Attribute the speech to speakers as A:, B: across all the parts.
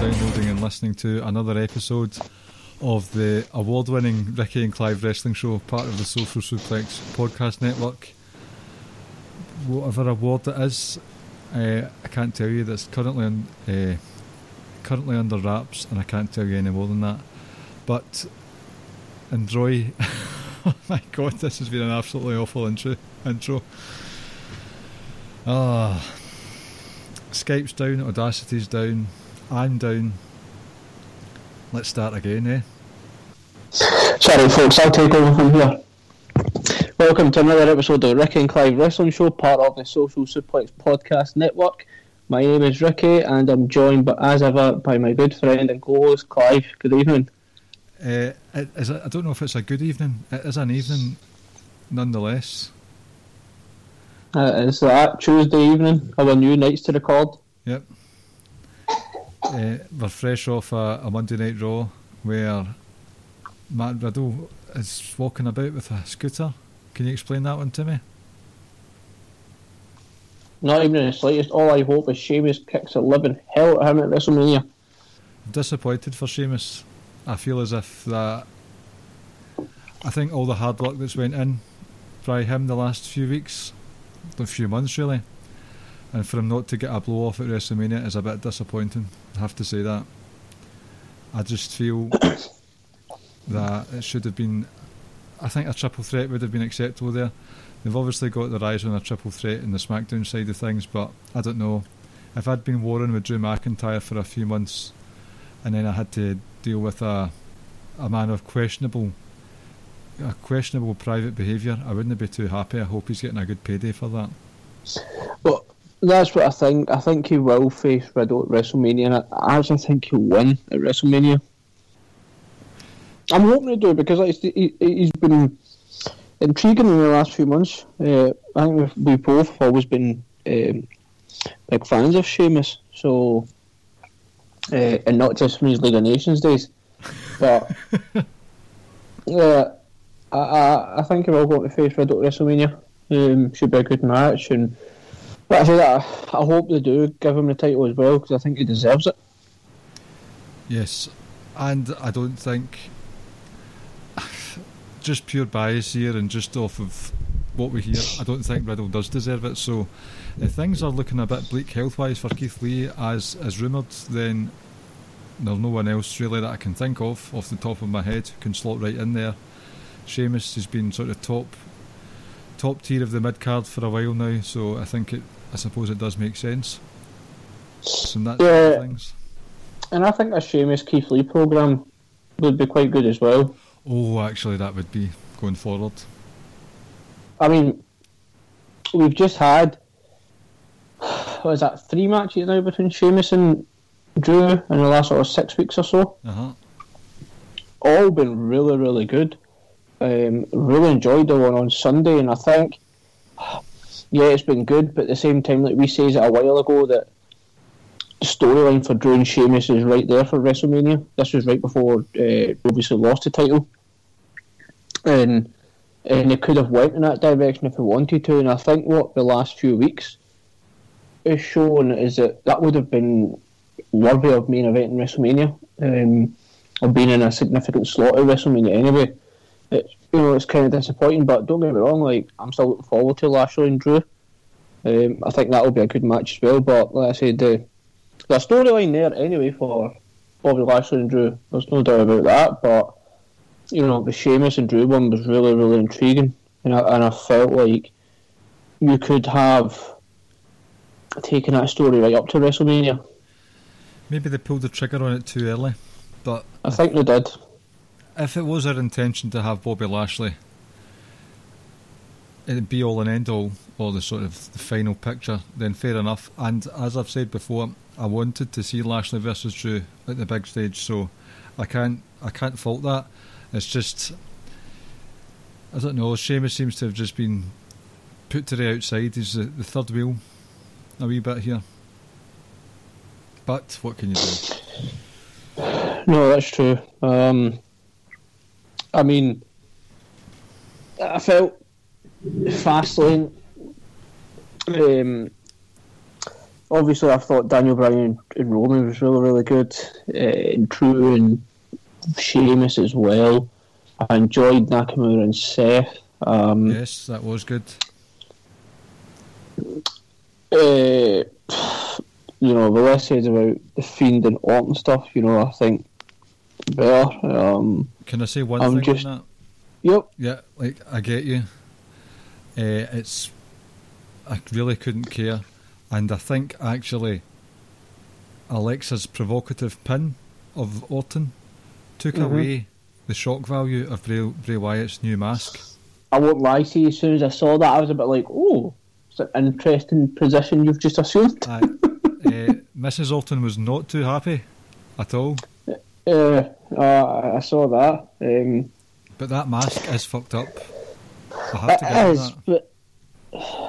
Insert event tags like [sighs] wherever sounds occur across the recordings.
A: Downloading and listening to another episode of the award winning Ricky and Clive Wrestling Show, part of the Social Suplex Podcast Network. Whatever award it is, uh, I can't tell you that's currently uh, currently under wraps, and I can't tell you any more than that. But enjoy. [laughs] oh my god, this has been an absolutely awful intro. Intro. Ah. Skype's down, Audacity's down, I'm down. Let's start again, eh?
B: Sorry, folks, I'll take over from here. Welcome to another episode of Ricky and Clive Wrestling Show, part of the Social Suplex Podcast Network. My name is Ricky, and I'm joined, but as ever, by my good friend and co-host Clive. Good evening.
A: Uh, it, is I don't know if it's a good evening. It is an evening, nonetheless.
B: Uh, it's that Tuesday evening, our new nights to record.
A: Yep. Uh, we're fresh off a, a Monday Night Raw where Matt Riddle is walking about with a scooter. Can you explain that one to me?
B: Not even in the slightest. All I hope is Sheamus kicks a living hell at him at WrestleMania.
A: disappointed for Sheamus. I feel as if that. I think all the hard work that's went in by him the last few weeks, the few months really, and for him not to get a blow off at WrestleMania is a bit disappointing. I have to say that. I just feel [coughs] that it should have been. I think a triple threat would have been acceptable there. They've obviously got their eyes on a triple threat in the SmackDown side of things, but I don't know. If I'd been warring with Drew McIntyre for a few months, and then I had to deal with a a man of questionable a questionable private behaviour, I wouldn't be too happy. I hope he's getting a good payday for that.
B: But that's what I think. I think he will face Riddle at WrestleMania, and I actually think he'll win at WrestleMania. I'm hoping to do because like, he, he's been intriguing in the last few months. Uh, I think we've, we both have always been um, big fans of Sheamus, so uh, and not just from his League of Nations days, but [laughs] yeah, I, I, I think he will go to face Riddle at WrestleMania. Um, should be a good match, and but I say that I, hope they do give him the title as well because I think he deserves it.
A: Yes, and I don't think [sighs] just pure bias here and just off of what we hear, I don't think Riddle does deserve it. So if things are looking a bit bleak health wise for Keith Lee, as as rumoured, then there's no one else really that I can think of off the top of my head who can slot right in there. Sheamus has been sort of top top tier of the mid card for a while now, so I think it I suppose it does make sense. Some that sort of
B: Yeah.
A: things.
B: And I think a Sheamus Keith Lee program would be quite good as well.
A: Oh, actually, that would be going forward.
B: I mean, we've just had what is that three matches now between Sheamus and Drew in the last sort of six weeks or so.
A: Uh huh.
B: All been really, really good. Um, really enjoyed the one on Sunday, and I think yeah, it's been good. But at the same time, like we said a while ago, that the storyline for Drew and Sheamus is right there for WrestleMania. This was right before uh, obviously lost the title, and and they could have went in that direction if they wanted to. And I think what the last few weeks is shown is that that would have been worthy of main event in WrestleMania, um, or being in a significant slot at WrestleMania anyway. It's you know it's kind of disappointing, but don't get me wrong. Like I'm still looking forward to Lashley and Drew. Um, I think that will be a good match as well. But like I said, the the storyline there anyway for Bobby Lashley and Drew. There's no doubt about that. But you know the Sheamus and Drew one was really really intriguing, and I, and I felt like you could have taken that story right up to WrestleMania.
A: Maybe they pulled the trigger on it too early, but
B: I think they did.
A: If it was their intention to have Bobby Lashley, it'd be all and end all, or the sort of the final picture, then fair enough. And as I've said before, I wanted to see Lashley versus Drew at the big stage, so I can't I can't fault that. It's just I don't know. Sheamus seems to have just been put to the outside. He's the, the third wheel a wee bit here. But what can you do?
B: No, that's true. Um, I mean, I felt Fastlane. Um, obviously, I thought Daniel Bryan and Roman was really, really good. Uh, and Drew and Sheamus as well. I enjoyed Nakamura and Seth. Um,
A: Yes, that was good.
B: uh, you know, the less said about the Fiend and Orton stuff, you know, I think better. Um,
A: Can I say one
B: I'm
A: thing
B: just-
A: on that?
B: yep.
A: Yeah, like I get you. Uh, it's I really couldn't care, and I think actually Alexa's provocative pin of Orton took
B: Mhm.
A: away the shock value of Bray, Bray Wyatt's new mask.
B: I won't lie to you, as soon as I saw that, I was a bit like, oh, it's an interesting position you've just assumed.
A: I, uh, Mrs. Orton was not too happy at all,
B: Uh, uh, I saw that. Um,
A: but that mask is fucked up. I have to get
B: is, but,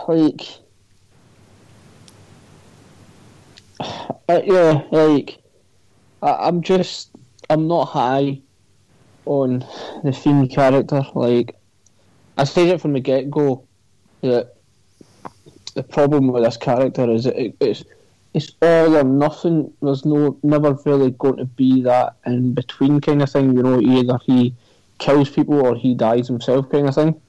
B: like, uh, yeah, like, I, I'm just, I'm not high on the Fiend character. Like, I said it from the get go that the problem with this character is it, it's it's all or nothing. There's no never really going to be that in between kind of thing. You know, either he kills people or he dies himself kind of thing.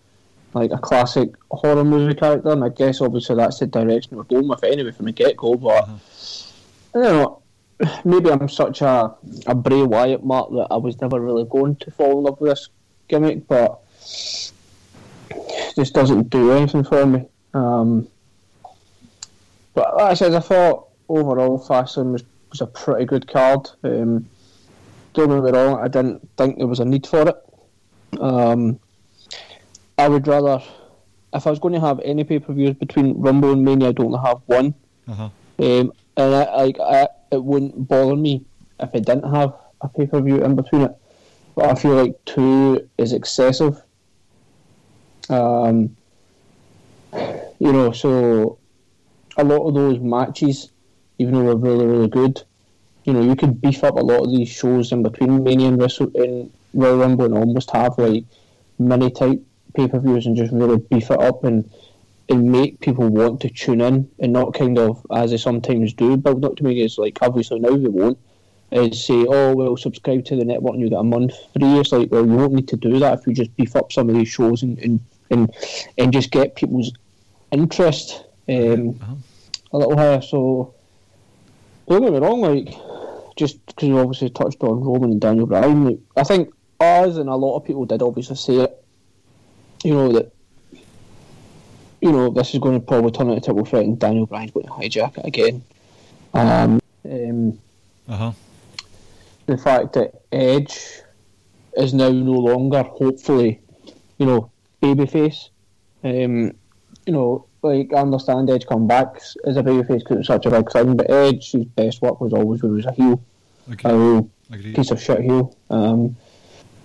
B: Like a classic horror movie character, and I guess obviously that's the direction we're going with anyway from the get go. But I don't know, maybe I'm such a a Bray Wyatt mark that I was never really going to fall in love with this gimmick, but just doesn't do anything for me. Um, but like I said, I thought overall Fastlane was, was a pretty good card. Um, don't get me wrong, I didn't think there was a need for it. Um, I would rather, if I was going to have any pay per views between Rumble and Mania, I don't have one.
A: Uh-huh.
B: Um, and I, like I, it wouldn't bother me if I didn't have a pay per view in between it. But I feel like two is excessive. Um, you know, so a lot of those matches, even though they're really really good, you know, you could beef up a lot of these shows in between Mania and Wrestle and Royal Rumble and almost have like mini type pay per views and just really beef it up and and make people want to tune in and not kind of as they sometimes do build up to me is like obviously now they won't is say oh well subscribe to the network and you get a month free it's like well you won't need to do that if you just beef up some of these shows and and and, and just get people's interest um,
A: Uh-huh.
B: a little higher so don't get me wrong like just because you obviously touched on Roman and Daniel Bryan like, I think us and a lot of people did obviously say it you know that you know, this is going to probably turn into a triple threat, and Daniel Bryan's going to hijack it again. Um, um,
A: Uh-huh.
B: the fact that Edge is now no longer, hopefully, you know, babyface. Um, you know, like I understand Edge come back as a babyface because it's such a big thing, but Edge, his best work was always when he was a heel, a
A: Agreed.
B: real
A: Agreed.
B: piece of shit heel. Um,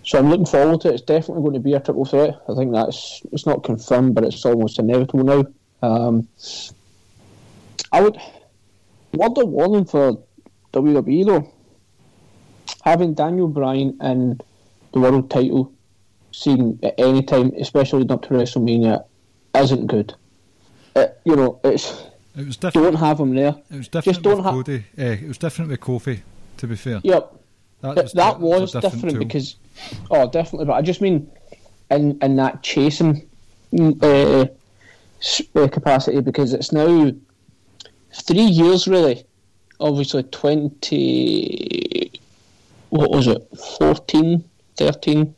B: so I'm looking forward to it. It's definitely going to be a triple threat. I think that's it's not confirmed, but it's almost inevitable now. Um, I would word of warning for WWE though. Having Daniel Bryan in the world title scene at any time, especially up to WrestleMania, isn't good. It, you know, it's
A: It was different.
B: don't have him there.
A: It was different
B: don't
A: with
B: ha-
A: Cody. Eh, it was different with Kofi. To be fair,
B: Yep,
A: that was,
B: that
A: a
B: was different,
A: tool.
B: because oh definitely but I just mean in in that chasing uh, uh, capacity because it's now three years really obviously 20 what was it 14 13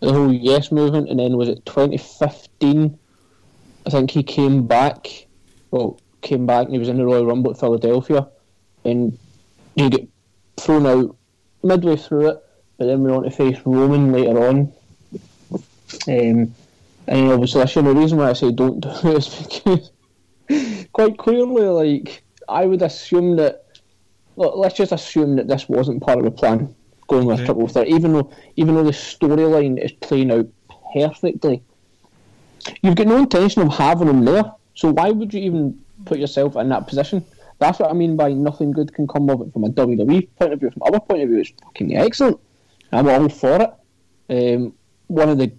B: the whole yes movement and then was it 2015 I think he came back well came back and he was in the Royal Rumble at Philadelphia and he get thrown out midway through it, but then we're on to face Roman later on. Um, and obviously, I the reason why I say don't do it is [laughs] because quite clearly, like I would assume that. Look, let's just assume that this wasn't part of the plan going with
A: Okay.
B: triple threat, even though even though the storyline is playing out perfectly. You've got no intention of having him there, so why would you even put yourself in that position? That's what I mean by nothing good can come of it from a WWE point of view. From our point of view, it's fucking excellent. I'm all for it. Um, one of the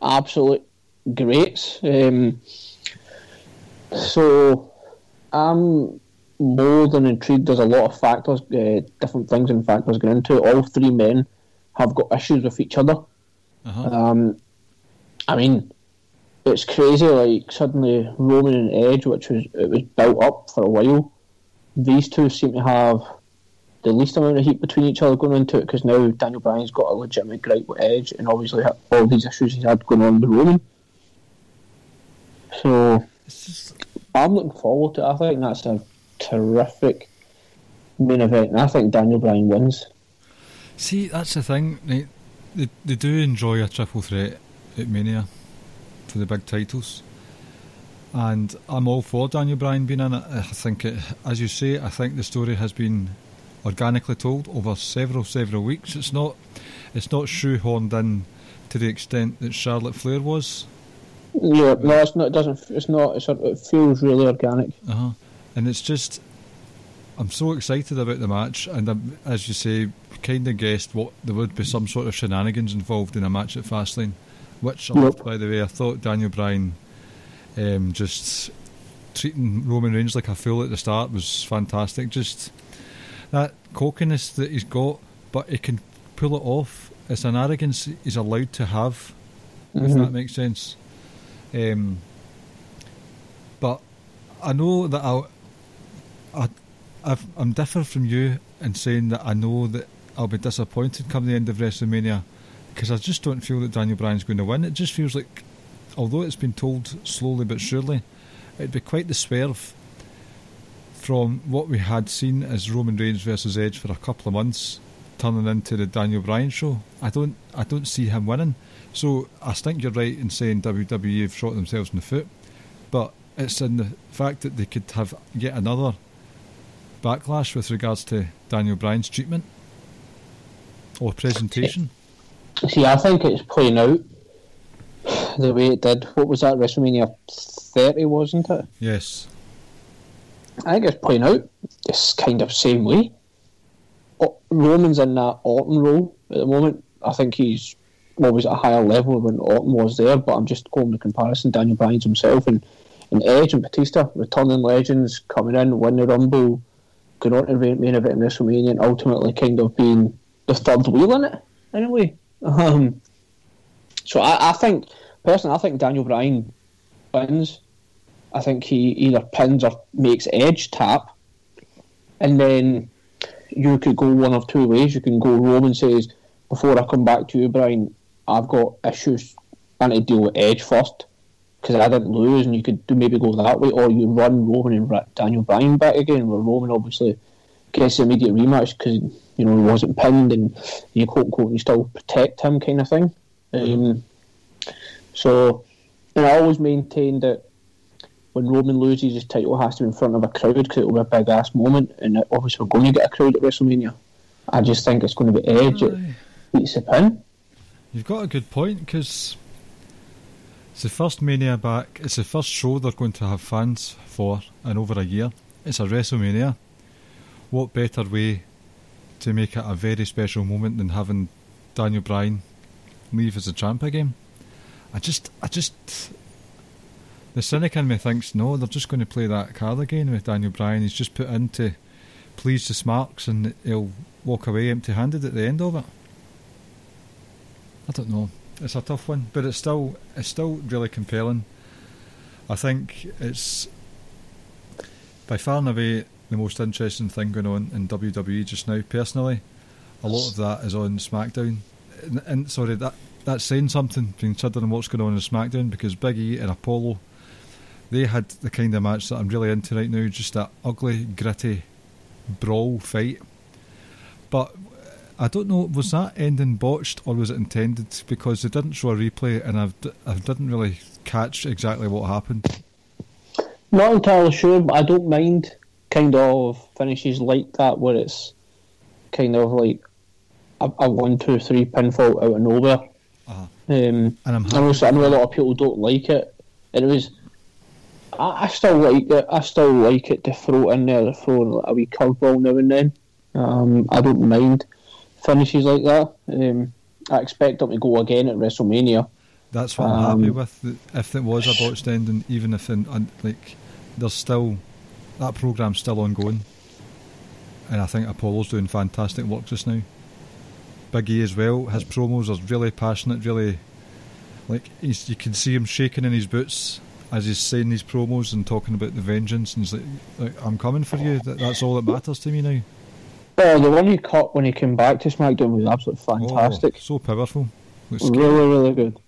B: absolute greats. Um, so I'm more than intrigued. There's a lot of factors, uh, different things and factors going into it. All three men have got issues with each other.
A: Uh-huh.
B: Um, I mean, it's crazy. Like suddenly Roman and Edge, which was it was built up for a while. These two seem to have the least amount of heat between each other going into it because now Daniel Bryan's got a legitimate gripe with Edge, and obviously all these issues he's had going on with Roman. So I'm looking forward to. it. I think that's a terrific main event, and I think Daniel Bryan wins.
A: See, that's the thing. Right? They, they do enjoy a triple threat at Mania for the big titles. And I'm all for Daniel Bryan being in it. I think, it, as you say, I think the story has been organically told over several, several weeks. It's not, it's not shoehorned in to the extent that Charlotte Flair was.
B: Yeah, no, it's not. It doesn't. It's not. It's, it feels really organic.
A: Uh-huh. And it's just, I'm so excited about the match, and I'm, as you say, kind of guessed what there would be some sort of shenanigans involved in a match at Fastlane, which I loved, by the way. I thought Daniel Bryan um, just treating Roman Reigns like a fool at the start was fantastic. Just that cockiness that he's got, but he can pull it off. It's an arrogance he's allowed to have, if
B: Mhm.
A: that makes sense. Um, but I know that I'll, I, I've, I'm different from you in saying that I know that I'll be disappointed come the end of WrestleMania because I just don't feel that Daniel Bryan's going to win. It just feels like, although it's been told slowly but surely, it'd be quite the swerve from what we had seen as Roman Reigns versus Edge for a couple of months, turning into the Daniel Bryan show. I don't, I don't see him winning. So I think you're right in saying WWE have shot themselves in the foot, but it's in the fact that they could have yet another backlash with regards to Daniel Bryan's treatment or presentation.
B: See, I think it's playing out the way it did. What was that WrestleMania 30, wasn't it?
A: Yes.
B: I think it's playing out this kind of same way. Roman's in that Orton role at the moment. I think he's always at a higher level when Orton was there, but I'm just going the comparison. Daniel Bryan's himself and, and Edge and Batista, returning legends, coming in, winning the Rumble, going on to main event in WrestleMania, and ultimately kind of being the third wheel in it, in a way. Um, so I, I think, personally, I think Daniel Bryan wins. I think he either pins or makes Edge tap, and then you could go one of two ways. You can go Roman says, "Before I come back to you, Bryan, I've got issues. I need to deal with Edge first because I didn't lose." And you could do maybe go that way, or you run Roman and Daniel Bryan back again, where Roman obviously gets the immediate rematch because you know he wasn't pinned, and you quote unquote you still protect him, kind of thing. Um, so, and I always maintained that when Roman loses his title, it has to be in front of a crowd because it will be a big ass moment, and obviously we're going to get a crowd at WrestleMania. I just think it's going to be Edge
A: Aye.
B: beats the pin.
A: You've got a good point because it's the first Mania back. It's the first show they're going to have fans for in over a year. It's a WrestleMania. What better way to make it a very special moment than having Daniel Bryan leave as a champ again? I just, I just, the cynic in me thinks no, they're just going to play that card again with Daniel Bryan. He's just put in to please the Smarks and he'll walk away empty-handed at the end of it. I don't know. It's a tough one, but it's still it's still really compelling. I think it's by far and away the most interesting thing going on in WWE just now. Personally, a lot of that is on SmackDown, and, and sorry that that's saying something considering what's going on in SmackDown because Big E and Apollo, they had the kind of match that I'm really into right now. Just that ugly, gritty brawl fight But I don't know, was that ending botched or was it intended? Because they didn't show a replay, and I've, I didn't really catch exactly what happened.
B: Not entirely sure, but I don't mind kind of finishes like that where it's kind of like a, a one, two, three pinfall out of nowhere.
A: Uh-huh.
B: Um,
A: And I'm
B: I know,
A: happy.
B: I know a lot of people don't like it, and it was. I, I still like it. I still like it to throw in there, throw a wee curveball now and then. Um, I don't mind finishes like that. Um, I expect them to go again at WrestleMania.
A: That's what I'm
B: Um,
A: happy with. that If it was a botched ending, even if in, like there's still that program's still ongoing, and I think Apollo's doing fantastic work just now. Big E as well. His promos are really passionate, really like he's, you can see him shaking in his boots as he's saying these promos and talking about the vengeance. And he's like, "I'm coming for you. That, that's all that matters to me now."
B: Oh, the one he caught when he came back to SmackDown was absolutely oh, fantastic.
A: Oh, so powerful.
B: Really, really good.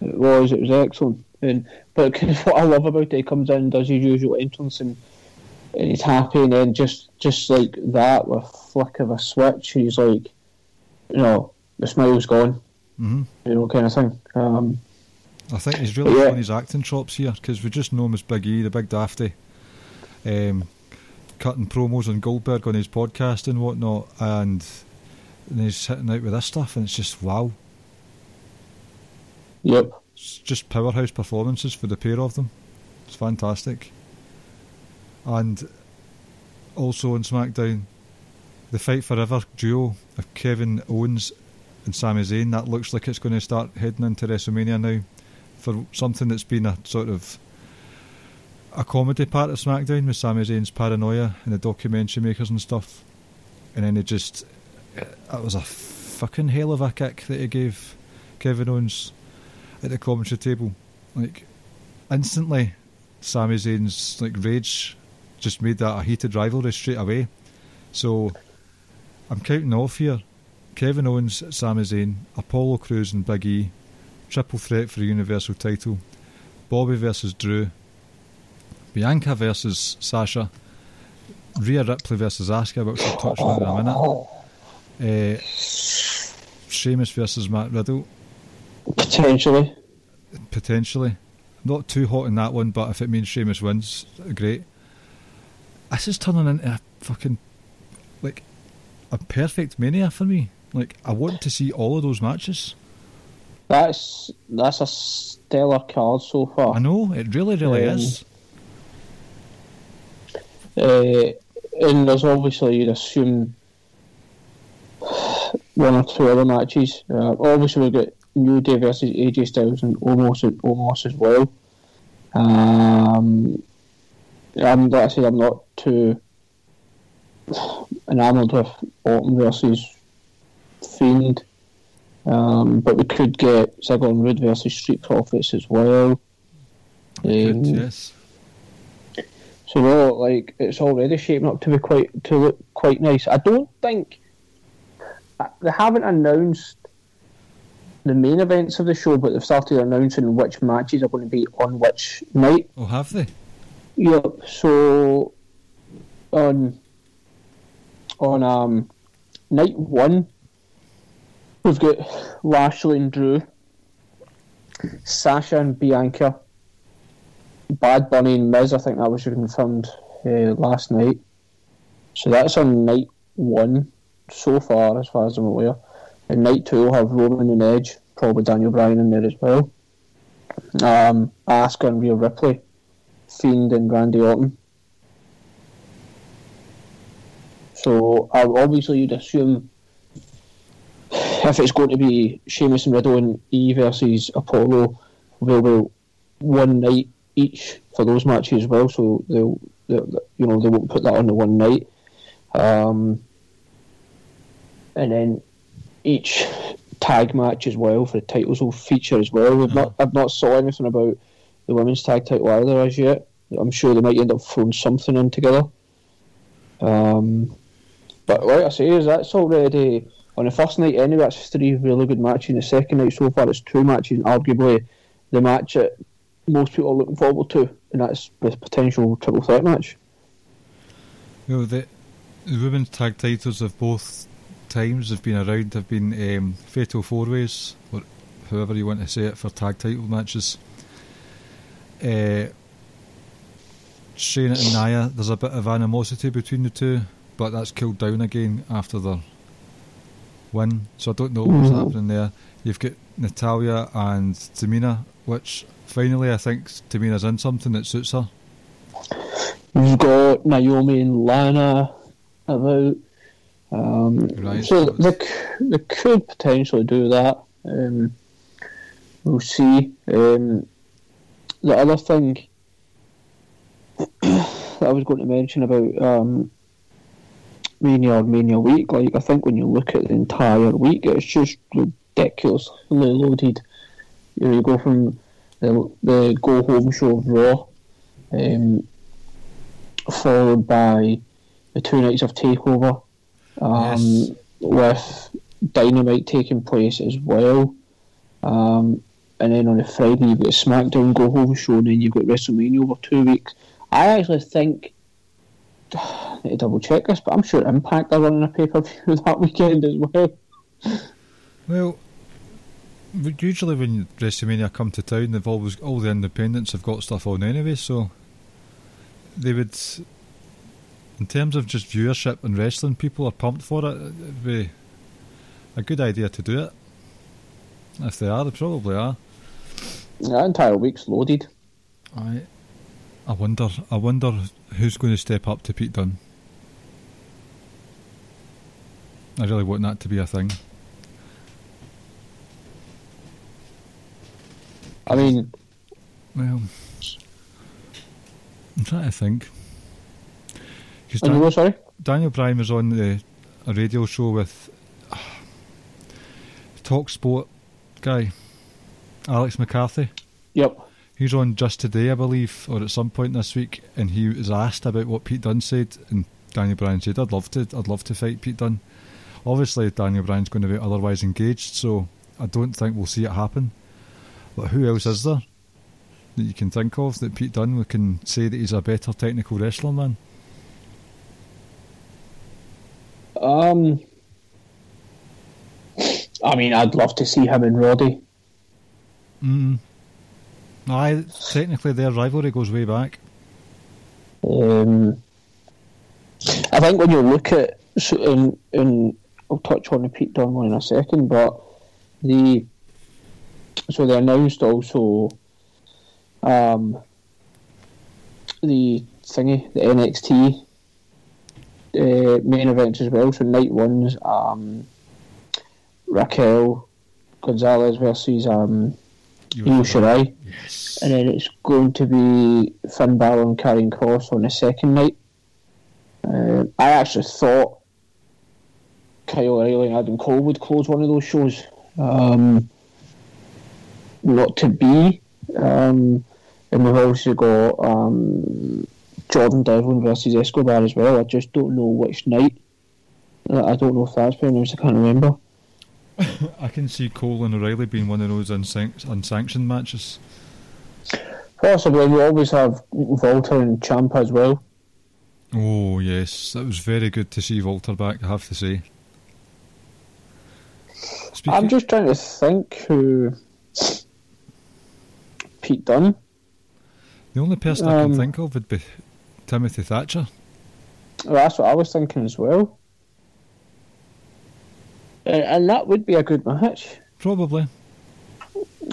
B: It was. It was excellent. And but [laughs] what I love about it, he comes in, and does his usual entrance, and, and he's happy, and then just just like that, with a flick of a switch, he's like, you know, the smile's gone,
A: hmm
B: you know, kind of thing. Um,
A: I think he's really
B: Yeah.
A: showing his acting chops here because we just know him as Big E, the big dafty, um, cutting promos on Goldberg on his podcast and whatnot, and, and he's hitting out with this stuff, and it's just wow.
B: yep.
A: It's just powerhouse performances for the pair of them. It's fantastic. And also on SmackDown, the Fight Forever duo of Kevin Owens and Sami Zayn, that looks like it's going to start heading into WrestleMania now for something that's been a sort of a comedy part of SmackDown with Sami Zayn's paranoia and the documentary makers and stuff. And then he just. That was a fucking hell of a kick that he gave Kevin Owens at the commentary table. Like, instantly, Sami Zayn's like rage just made that a heated rivalry straight away. So, I'm counting off here. Kevin Owens, Sami Zayn, Apollo Crews and Big E, triple threat for the Universal title, Bobby versus Drew, Bianca versus Sasha, Rhea Ripley versus Asuka, which we'll touch on in a minute, uh, Sheamus versus Matt Riddle,
B: Potentially.
A: potentially. Not too hot in that one, but if it means Sheamus wins, great. This is turning into a fucking like a perfect mania for me. Like I want to see all of those matches.
B: That's that's a stellar card so far.
A: I know it really, really
B: Um,
A: is.
B: Uh, and there's obviously you'd assume one or two other matches. Uh, obviously we've got New Day versus AJ Styles and Omos, Omos as well. Um, I'm like I said, I'm not too enamoured with Orton versus Fiend. Um, but we could get Ziggler and versus Street Profits as well. Um,
A: yes.
B: so no, like it's already shaping up to be quite to look quite nice. I don't think uh, they haven't announced the main events of the show, but they've started announcing which matches are going to be on which night.
A: Oh, have they?
B: Yep. So on on um night one, we've got Lashley and Drew, Sasha and Bianca, Bad Bunny and Miz. I think that was confirmed uh, last night. So that's on night one so far, as far as I'm aware. And night two will have Roman and Edge, probably Daniel Bryan in there as well. Um, Asuka and Rhea Ripley. Fiend and Randy Orton. So I obviously you'd assume if it's going to be Sheamus and Riddle and E versus Apollo, they'll be one night each for those matches as well. So they'll, they'll you know they won't put that on the one night, um, and then each tag match as well for the titles will feature as well. We've not I've not saw anything about the women's tag title either as yet. I'm sure they might end up throwing something in together. Um, but like I say, is that's already on the first night anyway. That's three really good matches. The second night so far, it's two matches, and arguably the match that most people are looking forward to, and that's the potential triple threat match.
A: You know, the, the women's tag titles of both times have been around have been um, fatal four ways, or however you want to say it, for tag title matches. Uh, Shayna and Nia, there's a bit of animosity between the two, but that's cooled down again after their win. So I don't know what's
B: Mhm.
A: happening there. You've got Natalya and Tamina, which finally I think Tamina's in something that suits her.
B: You've got Naomi and Lana about. Um,
A: Right.
B: So they, they could potentially do that. Um, we'll see. Um, the other thing [clears throat] that I was going to mention about um, Mania or Mania week, like I think when you look at the entire week, it's just ridiculously loaded. You, know, you go from the, the go home show of Raw, um, followed by the two nights of Takeover, um,
A: Yes.
B: with Dynamite taking place as well. Um, and then on the Friday you've got SmackDown Go Home show, and then you've got WrestleMania over two weeks. I actually think [sighs] need to double check this, but I'm sure Impact are running a pay per view [laughs] that weekend as well.
A: Well, usually when WrestleMania come to town, they've always all the independents have got stuff on anyway, so they would, in terms of just viewership and wrestling, people are pumped for it. It'd be a good idea to do it. If they are, they probably are.
B: That entire week's loaded.
A: I, I wonder. I wonder who's going to step up to Pete Dunne. I really want that to be a thing.
B: I mean,
A: Well, I'm trying to think. 'Cause Dan-
B: sorry?
A: Daniel Bryan was on the, a radio show with uh, [sighs] Talk Sport guy, Alex McCarthy.
B: Yep.
A: He's on just today, I believe, or at some point this week, and he was asked about what Pete Dunne said, and Daniel Bryan said, "I'd love to, I'd love to fight Pete Dunne." Obviously, Daniel Bryan's going to be otherwise engaged, so I don't think we'll see it happen. But who else is there that you can think of that Pete Dunne can say that he's a better technical wrestler than?
B: Um, I mean, I'd love to see him and Roddy.
A: Mm. Aye, technically their rivalry goes way back.
B: Um, I think when you look at, and I'll touch on the Pete Dunne one in a second, but the so they announced also um, the thingy, the NXT uh, main events as well. So night ones, um, Raquel Gonzalez versus um, Io Shirai.
A: Yes.
B: And then it's going to be Finn Balor and Karrion Kross on the second night. Uh, I actually thought Kyle O'Reilly and Adam Cole would close one of those shows. Um, not to be. Um, and we've also got um, Jordan Devlin versus Escobar as well. I just don't know which night. I don't know if that's been announced. I can't remember. [laughs]
A: I can see Cole and O'Reilly being one of those unsan- unsanctioned matches.
B: Possibly, we always have Walter and Ciampa as well.
A: Oh yes, that was very good to see Walter back. I have to say. Speaking,
B: I'm just trying to think who Pete Dunne.
A: the only person I can
B: um,
A: think of would be Timothy Thatcher.
B: Well, that's what I was thinking as well. Uh, and that would be a good match.
A: Probably.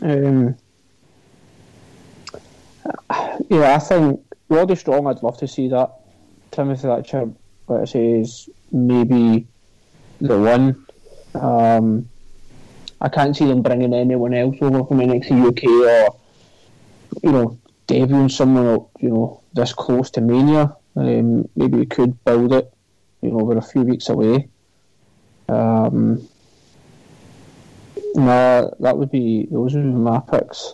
B: Um, yeah, I think Roddy Strong. I'd love to see that. Timothy Thatcher, I say, is maybe the one. Um, I can't see them bringing anyone else over from NXT UK or you know debuting someone you know this close to Mania. Um, maybe we could build it. You know, we're a few weeks away. Um, no, that would be those would be my picks.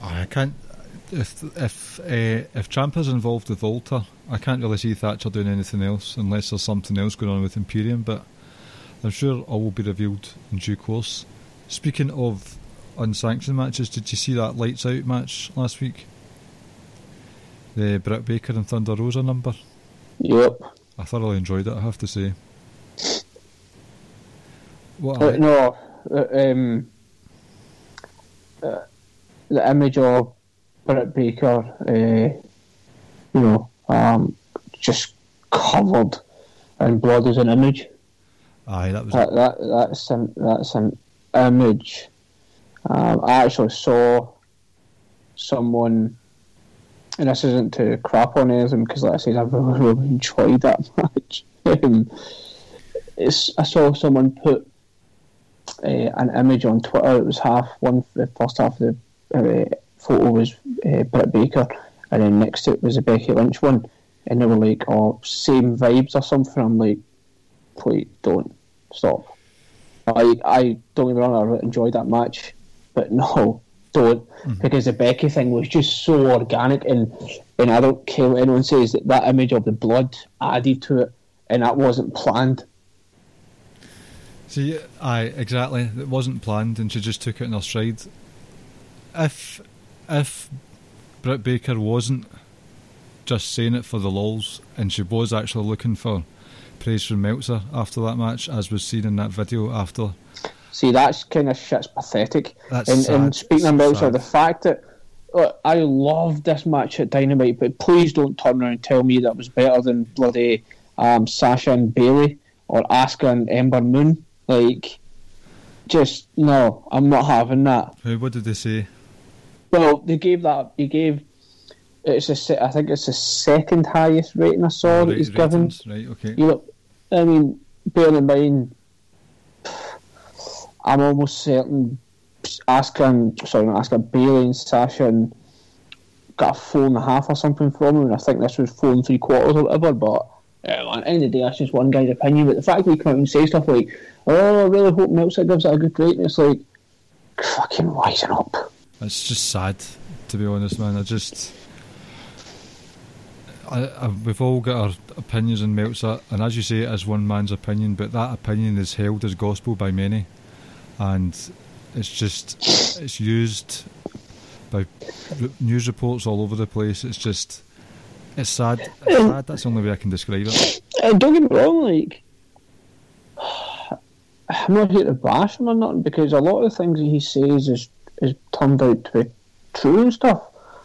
A: I can't. If if uh, if Ciampa's involved with Walter, I can't really see Thatcher doing anything else unless there's something else going on with Imperium. But I'm sure all will be revealed in due course. Speaking of unsanctioned matches, did you see that lights out match last week? The Britt Baker and Thunder Rosa number.
B: Yep.
A: I thoroughly enjoyed it. I have to say. What?
B: Uh, no, uh, um, uh, the image of Britt Baker, uh, you know, um, just covered in blood as an image.
A: Aye, that was.
B: That, that that's an that's an image. Um, I actually saw someone, and this isn't to crap on anything because, like I said, I've really enjoyed that [laughs] match. um, it's, I saw someone put uh, an image on Twitter. It was half one, the first half of the uh, photo was uh, Britt Baker, and then next to it was a Becky Lynch one, and they were like, "Oh, same vibes or something." I'm like, "Please don't stop." I I don't get me wrong, I really enjoyed that match, but no, [laughs] don't because the Becky thing was just so organic, and and I don't care what anyone says that that image of the blood added to it, and that wasn't planned.
A: See, aye, exactly. It wasn't planned, and she just took it in her stride. If if Britt Baker wasn't just saying it for the lols, and she was actually looking for praise from Meltzer after that match, as was seen in that video after.
B: See, that's kind of shit's pathetic.
A: That's
B: and,
A: sad.
B: and speaking of Meltzer,
A: sad.
B: the fact that look, I loved this match at Dynamite, but please don't turn around and tell me that was better than bloody um, Sasha and Bayley or Asuka and Ember Moon. Like, just no, I'm not having that.
A: What did they say?
B: Well, they gave that. He gave. It's a, I think it's the second highest rating I saw oh, that
A: Ra-
B: he's given.
A: Right. Okay.
B: You look, I mean, bearing in mind, I'm almost certain asking, sorry, not asking Bayley and Sasha and got a four and a half or something from him, and I think this was four and three quarters or whatever. But yeah, at the end of the day, that's just one guy's opinion. But the fact that he come out and say stuff like, "Oh, I really hope Meltzer gives it a good rating," it's like, fucking wisen up.
A: It's just sad, to be honest, man. I just. I, I, we've all got our opinions on Meltzer, and as you say, it is one man's opinion, but that opinion is held as gospel by many, and it's just it's used by news reports all over the place. It's just it's sad. It's sad. That's the only way I can describe it.
B: And don't get me wrong, like I'm not here to bash him or nothing because a lot of the things that he says is is turned out to be true and stuff.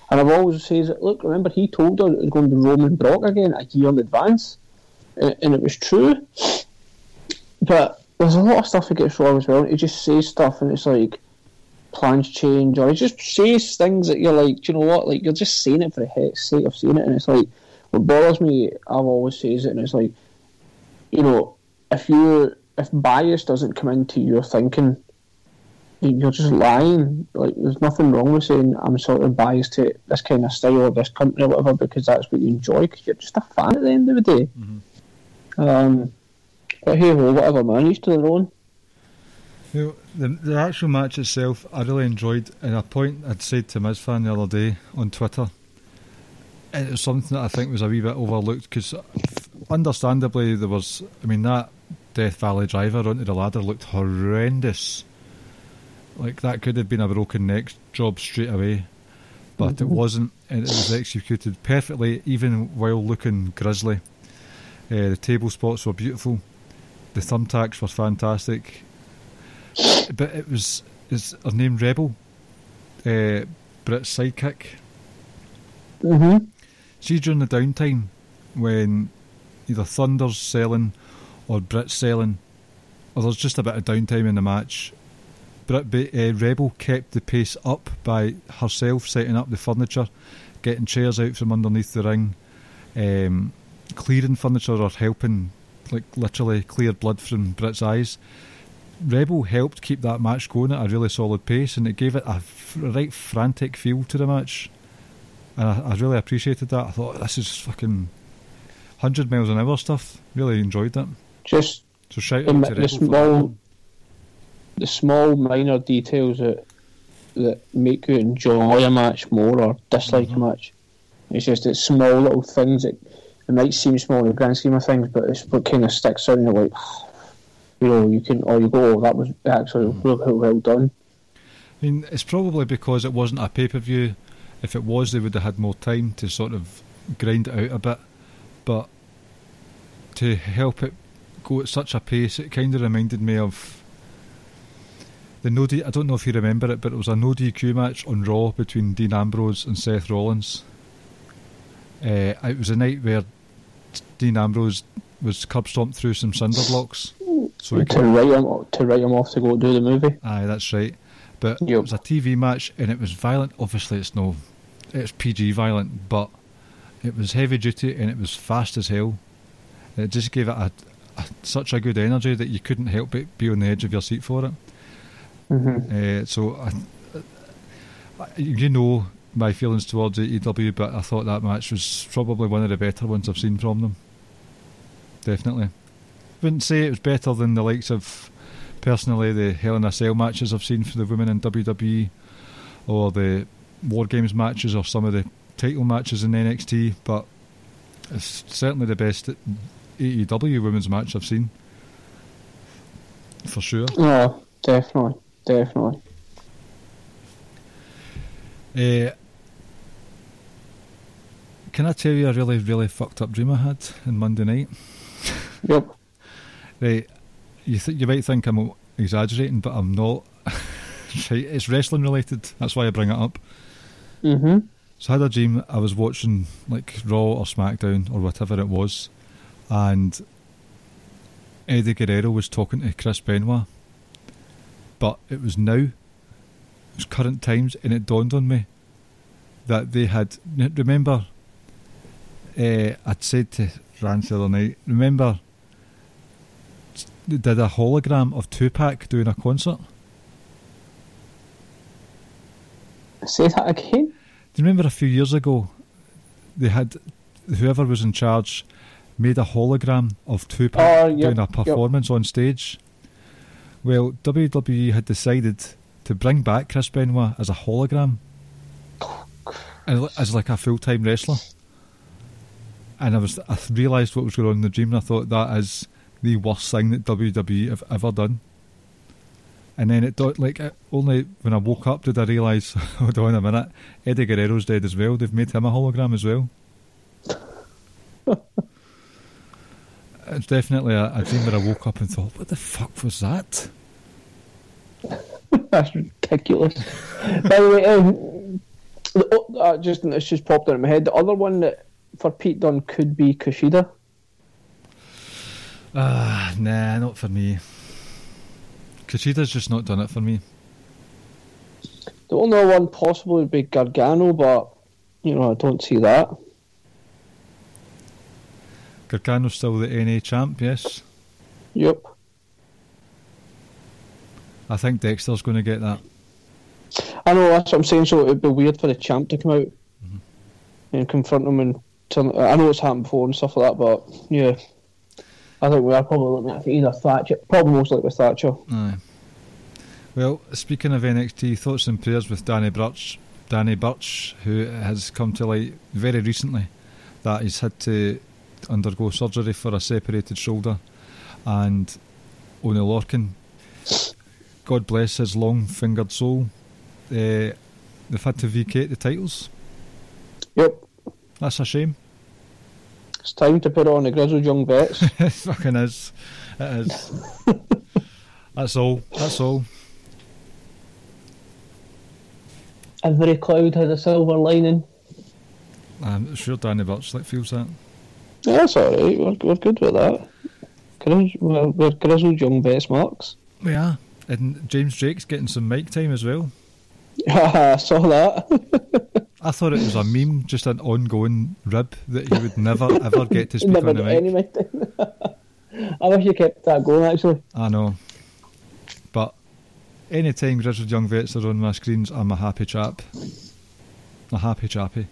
B: And I've always says look, remember he told us it was going to be Roman Brock again a year in advance, and, and it was true. But there's a lot of stuff he gets wrong as well. He just says stuff and it's like plans change, or he just says things that you're like, do you know what? Like you're just saying it for the heck's sake of saying it, and it's like what bothers me. I've always says it, and it's like, you know, if you if bias doesn't come into your thinking, you- you're just lying. Like there's nothing wrong with saying I'm sort of biased to this kind of style or this company or whatever because that's what you enjoy. Because you're just a fan at the end of the day. Um, but hey ho, whatever man, each to their own.
A: You know, the, the actual match itself, I really enjoyed. And a point I'd said to Miz fan the other day on Twitter, it was something that I think was a wee bit overlooked because, understandably, there was. I mean, that Death Valley driver onto the ladder looked horrendous. Like that could have been a broken neck job straight away, but it wasn't, and it was executed perfectly, even while looking grisly. Uh, the table spots were beautiful. The thumbtacks were fantastic but it was is her name Rebel, uh, Britt's sidekick.
B: Mm-hmm.
A: See during the downtime when either Thunder's selling or Britt selling, or there's just a bit of downtime in the match. Britt uh, Rebel kept the pace up by herself setting up the furniture, getting chairs out from underneath the ring, um, clearing furniture or helping, like literally clear blood from Britt's eyes. Rebel helped keep that match going at a really solid pace, and it gave it a f- right frantic feel to the match. And I, I really appreciated that. I thought this is fucking hundred miles an hour stuff. Really enjoyed that.
B: Just
A: So shout
B: the, the small, the small minor details that that make you enjoy a match more or dislike a mm-hmm. match. It's just it's small little things that it might seem small in the grand scheme of things, but it's what kind of sticks out and you're like, [sighs] you know, you can or you go, oh, that was actually mm-hmm. really well done.
A: I mean, it's probably because it wasn't a pay per view. If it was, they would have had more time to sort of grind it out a bit. But to help it go at such a pace, it kind of reminded me of the no D, I don't know if you remember it, but it was a no DQ match on Raw between Dean Ambrose and Seth Rollins. Uh, it was a night where Dean Ambrose was curb stomped through some cinder blocks. So
B: to write him to write him off to go do the movie.
A: aye, that's right. But it was a TV match and it was violent. Obviously, it's no, it's PG violent, but it was heavy duty and it was fast as hell. It just gave it a such a good energy that you couldn't help but be on the edge of your seat for it.
B: Mm-hmm.
A: Uh, so, I, I, you know my feelings towards AEW, but I thought that match was probably one of the better ones I've seen from them. Definitely. Wouldn't say it was better than the likes of, personally, the Hell in a Cell matches I've seen for the women in WWE, or the War Games matches, or some of the title matches in NXT, but it's certainly the best AEW women's match I've seen. For sure.
B: No, definitely, definitely.
A: Uh, can I tell you a really, really fucked up dream I had on Monday night? [laughs]
B: Yep.
A: Right, you th- you might think I'm exaggerating, but I'm not. [laughs] right, it's wrestling related. That's why I bring it up.
B: Mm-hmm.
A: So I had a dream. I was watching like Raw or SmackDown or whatever it was, and Eddie Guerrero was talking to Chris Benoit, but it was now. It was current times, and it dawned on me that they had. Remember, uh, I'd said to Rance the other night. Remember, they did a hologram of Tupac doing a concert.
B: Say that again.
A: Do you remember a few years ago they had whoever was in charge made a hologram of Tupac
B: Oh, yep,
A: doing a
B: yep.
A: performance on stage? Well, WWE had decided to bring back Chris Benoit as a hologram and as like a full time wrestler. And I was I realised what was going on in the dream and I thought that is the worst thing that WWE have ever done. And then it don't like only when I woke up did I realise. [laughs] Hold on a minute, Eddie Guerrero's dead as well. They've made him a hologram as well. [laughs] it's definitely a, a dream where I woke up and thought, "What the fuck was that?" [laughs]
B: That's ridiculous. By the way, um, the, uh, just it's just popped into my head. The other one that for Pete Dunne could be Kushida.
A: Ah, nah, not for me. Kushida's just not done it for me.
B: The only other one possible would be Gargano, but you know I don't see that.
A: Gargano's still the NA champ, yes.
B: Yep.
A: I think Dexter's going to get that.
B: I know that's what I'm saying. So it'd be weird for the champ to come out mm-hmm. and confront him and him. I know it's happened before and stuff like that, but yeah, I think we are probably looking at either Thatcher, probably most likely Thatcher.
A: Aye. Well, speaking of NXT, thoughts and prayers with Danny Birch. Danny Birch, who has come to light very recently that he's had to undergo surgery for a separated shoulder, and Oni Lorcan, God bless his long-fingered soul, uh, they've had to vacate the titles.
B: Yep.
A: That's a shame.
B: It's time to put on the grizzled young vets. [laughs]
A: it fucking is. It is. [laughs] That's all. That's all.
B: Every cloud has a silver lining.
A: I'm sure Danny Birch feels that.
B: Yeah, that's all right. We're, we're good with that. Grizz, we're, we're grizzled young vets, Marks.
A: Yeah. And James Drake's getting some mic time as well. [laughs]
B: I saw that. [laughs]
A: I thought it was a meme, just an ongoing rib that he would never ever get to [laughs] speak
B: Never
A: on the mic.
B: any mic time. I wish you kept that going. Actually,
A: I know. But anytime Grizzled Young Vets are on my screens, I'm a happy chap. A happy chappy.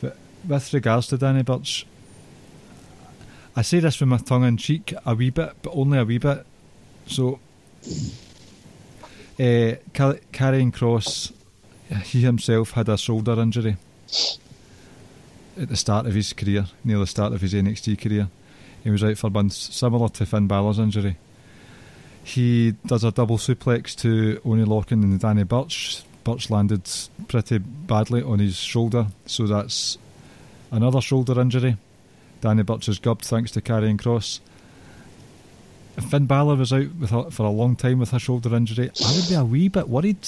A: But with regards to Danny Birch, I say this with my tongue in cheek a wee bit, but only a wee bit. So, uh, Car- Karrion Kross, he himself had a shoulder injury at the start of his career, near the start of his NXT career. He was out for months, similar to Finn Balor's injury. He does a double suplex to Oni Lorcan and Danny Birch. Birch landed pretty badly on his shoulder, so that's another shoulder injury. Danny Birch is gubbed thanks to Karrion Kross. If Finn Balor was out with a, for a long time with a shoulder injury. I would be a wee bit worried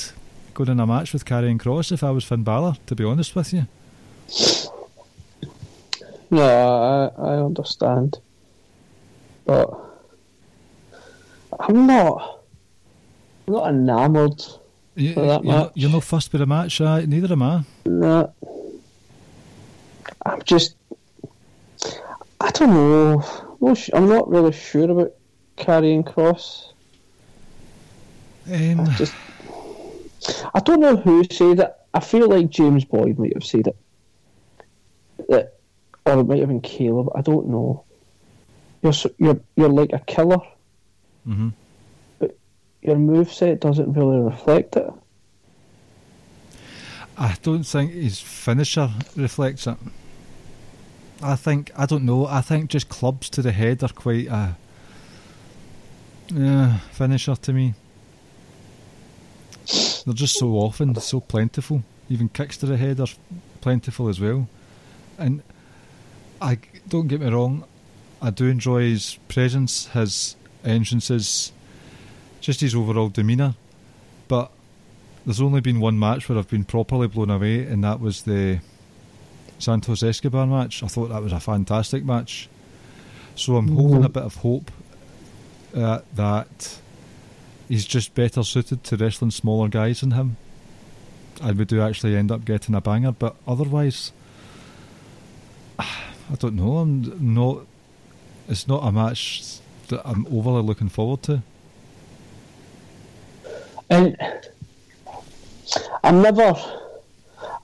A: going in a match with Karrion Kross if I was Finn Balor, to be honest with you.
B: No, I, I understand. But I'm not I'm not enamoured.
A: You,
B: For that
A: you're,
B: match.
A: you're no fussed with a match, uh, neither am I.
B: No. I'm just I don't know. I'm not really sure about Karrion Kross.
A: Um,
B: Just I don't know who said it. I feel like James Boyd might have said it. That, or it might have been Caleb. I don't know. You're you're you're like a killer.
A: hmm
B: Your moveset doesn't really reflect it.
A: I don't think his finisher reflects it. I think I don't know. I think just clubs to the head are quite a yeah, finisher to me. They're just so often so plentiful. Even kicks to the head are plentiful as well. And I don't get me wrong, I do enjoy his presence, his entrances, just his overall demeanour. But there's only been one match where I've been properly blown away, and that was the Santos Escobar match. I thought that was a fantastic match. So I'm holding a bit of hope uh, that he's just better suited to wrestling smaller guys than him. And we do actually end up getting a banger, but otherwise, [sighs] I don't know. I'm not. It's not a match that I'm overly looking forward to.
B: And I'm never,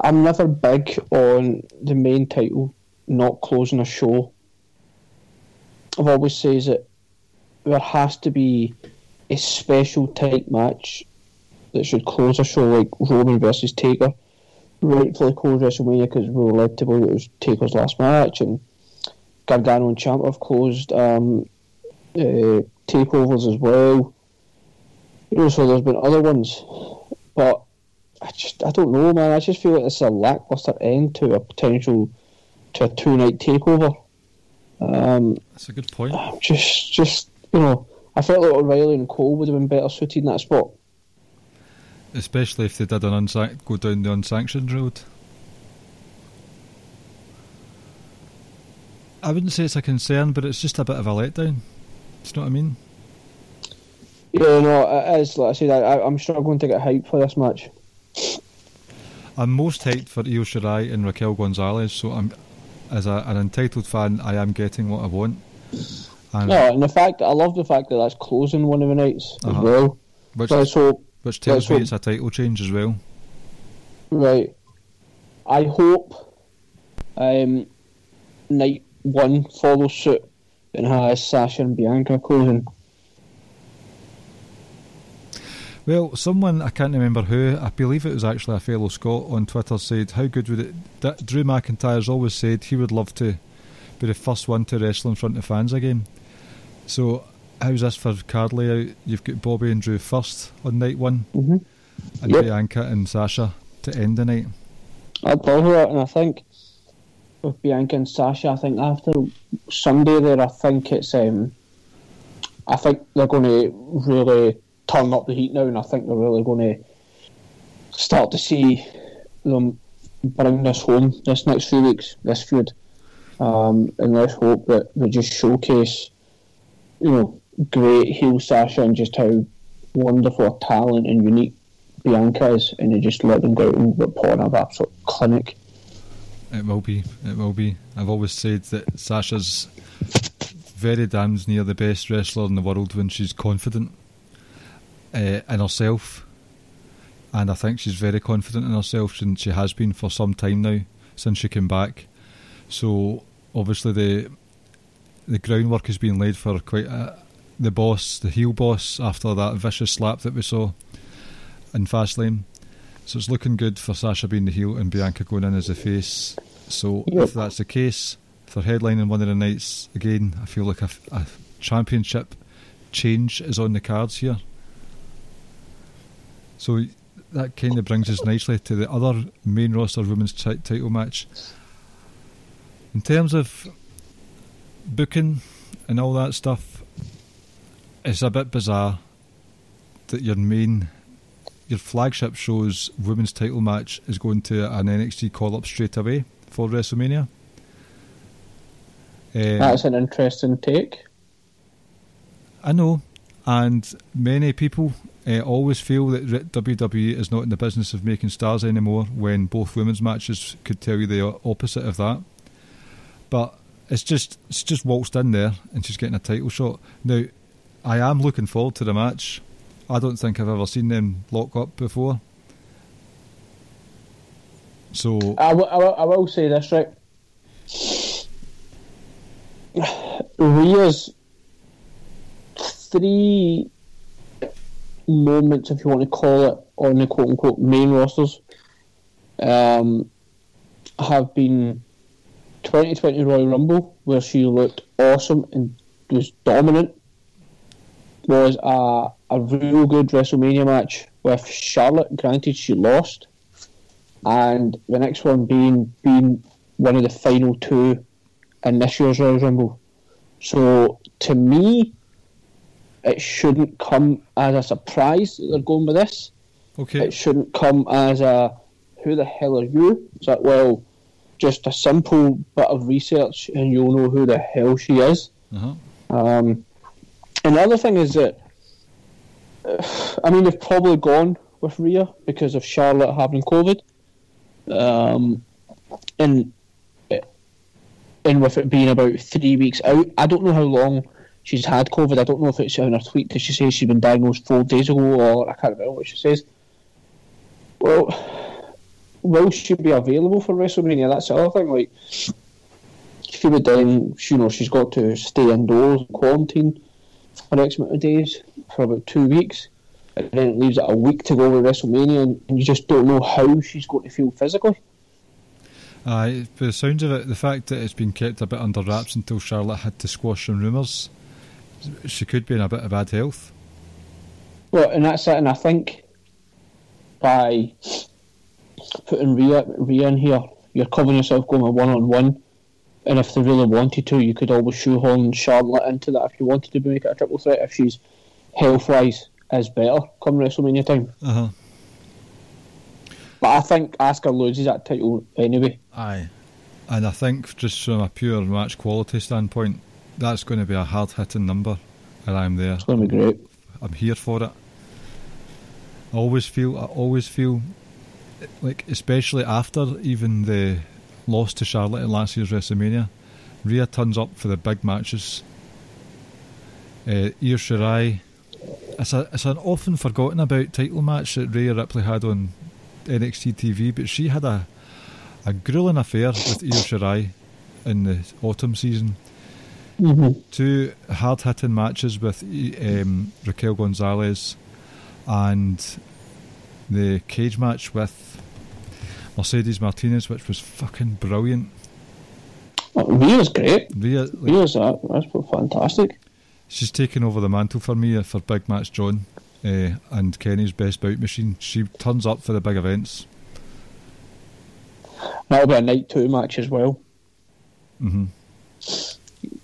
B: I'm never big on the main title not closing a show. I've always says that there has to be a special type match that should close a show like Roman versus Taker. Rightfully closed WrestleMania because we were led to believe it was Taker's last match, and Gargano and Champ have closed um, uh, takeovers as well. You know, so there's been other ones, but I just I don't know, man. I just feel like it's a lackluster end to a potential to a two night takeover. Um,
A: That's a good point.
B: just just you know, I felt like O'Reilly and Cole would have been better suited in that spot.
A: Especially if they did an unsan- go down the unsanctioned road. I wouldn't say it's a concern, but it's just a bit of a letdown. Do you know what I mean?
B: Yeah, no, it is. Like I said, I, I'm struggling to get hype for this match.
A: I'm most hyped for Io Shirai and Raquel Gonzalez, so I'm, as a, an entitled fan, I am getting what I want. And
B: No, and the fact I love the fact that that's closing one of the nights as
A: Uh-huh.
B: well.
A: which,
B: So let's hope
A: which tells
B: let's
A: me
B: hope-
A: it's a title change as well.
B: Right. I hope um, night one follows suit and has Sasha and Bianca closing.
A: Well, someone I can't remember who, I believe it was actually a fellow Scot on Twitter said, "How good would it?" D- Drew McIntyre's always said he would love to be the first one to wrestle in front of fans again. So, how's this for card layout? You've got Bobby and Drew first on night one,
B: Mm-hmm.
A: and
B: Yep.
A: Bianca and Sasha to end the night.
B: I'd love that, and I think with Bianca and Sasha, I think after Sunday there, I think it's um, I think they're going to really turn up the heat now, and I think they're really going to start to see them bring this home this next few weeks, this feud, um, and let's hope that they just showcase, you know, great heel Sasha and just how wonderful talent and unique Bianca is, and they just let them go out and put on an absolute clinic.
A: It will be. It will be. I've always said that Sasha's very damn near the best wrestler in the world when she's confident uh, in herself. And I think she's very confident in herself, and she has been for some time now since she came back. So obviously the the groundwork has been laid for quite a, the boss, the heel boss, after that vicious slap that we saw in Fastlane. So it's looking good for Sasha being the heel and Bianca going in as the face. So if that's the case, they're headlining one of the nights again, I feel like a, a championship change is on the cards here. So that kind of brings us nicely to the other main roster women's ti- title match. In terms of booking and all that stuff, it's a bit bizarre that your main, your flagship show's women's title match is going to an NXT call up straight away for WrestleMania. Um,
B: That's an interesting take.
A: I know, and many people uh, always feel that WWE is not in the business of making stars anymore when both women's matches could tell you the opposite of that. But it's just it's just waltzed in there and she's getting a title shot. Now, I am looking forward to the match. I don't think I've ever seen them lock up before. So
B: I will- I will- I will say this, right? [sighs] Rhea's three moments, if you want to call it, on the quote unquote main rosters um, have been 2020 Royal Rumble, where she looked awesome and was dominant, was a, a real good WrestleMania match with Charlotte. Granted, she lost and the next one being being one of the final two in this year's Royal Rumble. So to me, it shouldn't come as a surprise that they're going with this.
A: okay,
B: It shouldn't come as a who the hell are you? It's like well, just a simple bit of research and you'll know who the hell she is.
A: uh-huh.
B: Um, and the other thing is that, [sighs] I mean, they've probably gone with Rhea because of Charlotte having COVID. Um, and and with it being about three weeks out, I don't know how long she's had COVID. I don't know if it's in her tweet that she says she's been diagnosed four days ago, or I can't remember what she says. Well, will she be available for WrestleMania? That's the other thing. Like, she would then, you know, she's got to stay indoors, quarantine for X amount of days for about two weeks, and then it leaves it a week to go with WrestleMania, and, you just don't know how she's going to feel physically.
A: By the sounds of it, the fact that it's been kept a bit under wraps until Charlotte had to squash some rumours, she could be in a bit of bad health.
B: Well, and that's it. And I think by putting Rhea, Rhea in here, you're covering yourself going a one on one. And if they really wanted to, you could always shoehorn Charlotte into that if you wanted to make it a triple threat. If she's health wise is better come WrestleMania time.
A: Uh huh.
B: But I think Asuka loses that title anyway.
A: Aye. And I think just from a pure match quality standpoint, that's going to be a hard hitting number, and I'm there.
B: It's going to be great.
A: I'm here for it. I always feel, I always feel, like especially after even the loss to Charlotte at last year's WrestleMania, Rhea turns up for the big matches. Uh, Io Shirai, it's a it's an often forgotten about title match that Rhea Ripley had on NXT TV, but she had a a grueling affair with Io Shirai in the autumn season
B: Mm-hmm.
A: two hard hitting matches with um, Raquel Gonzalez and the cage match with Mercedes Martinez, which was fucking brilliant.
B: Rhea's great.
A: Rhea, like,
B: Rhea's that. That's fantastic.
A: she's taken over the mantle for me for Big Match John uh, and Kenny's Best Bout Machine. She turns up for the big events.
B: That'll be a night two match as well.
A: hmm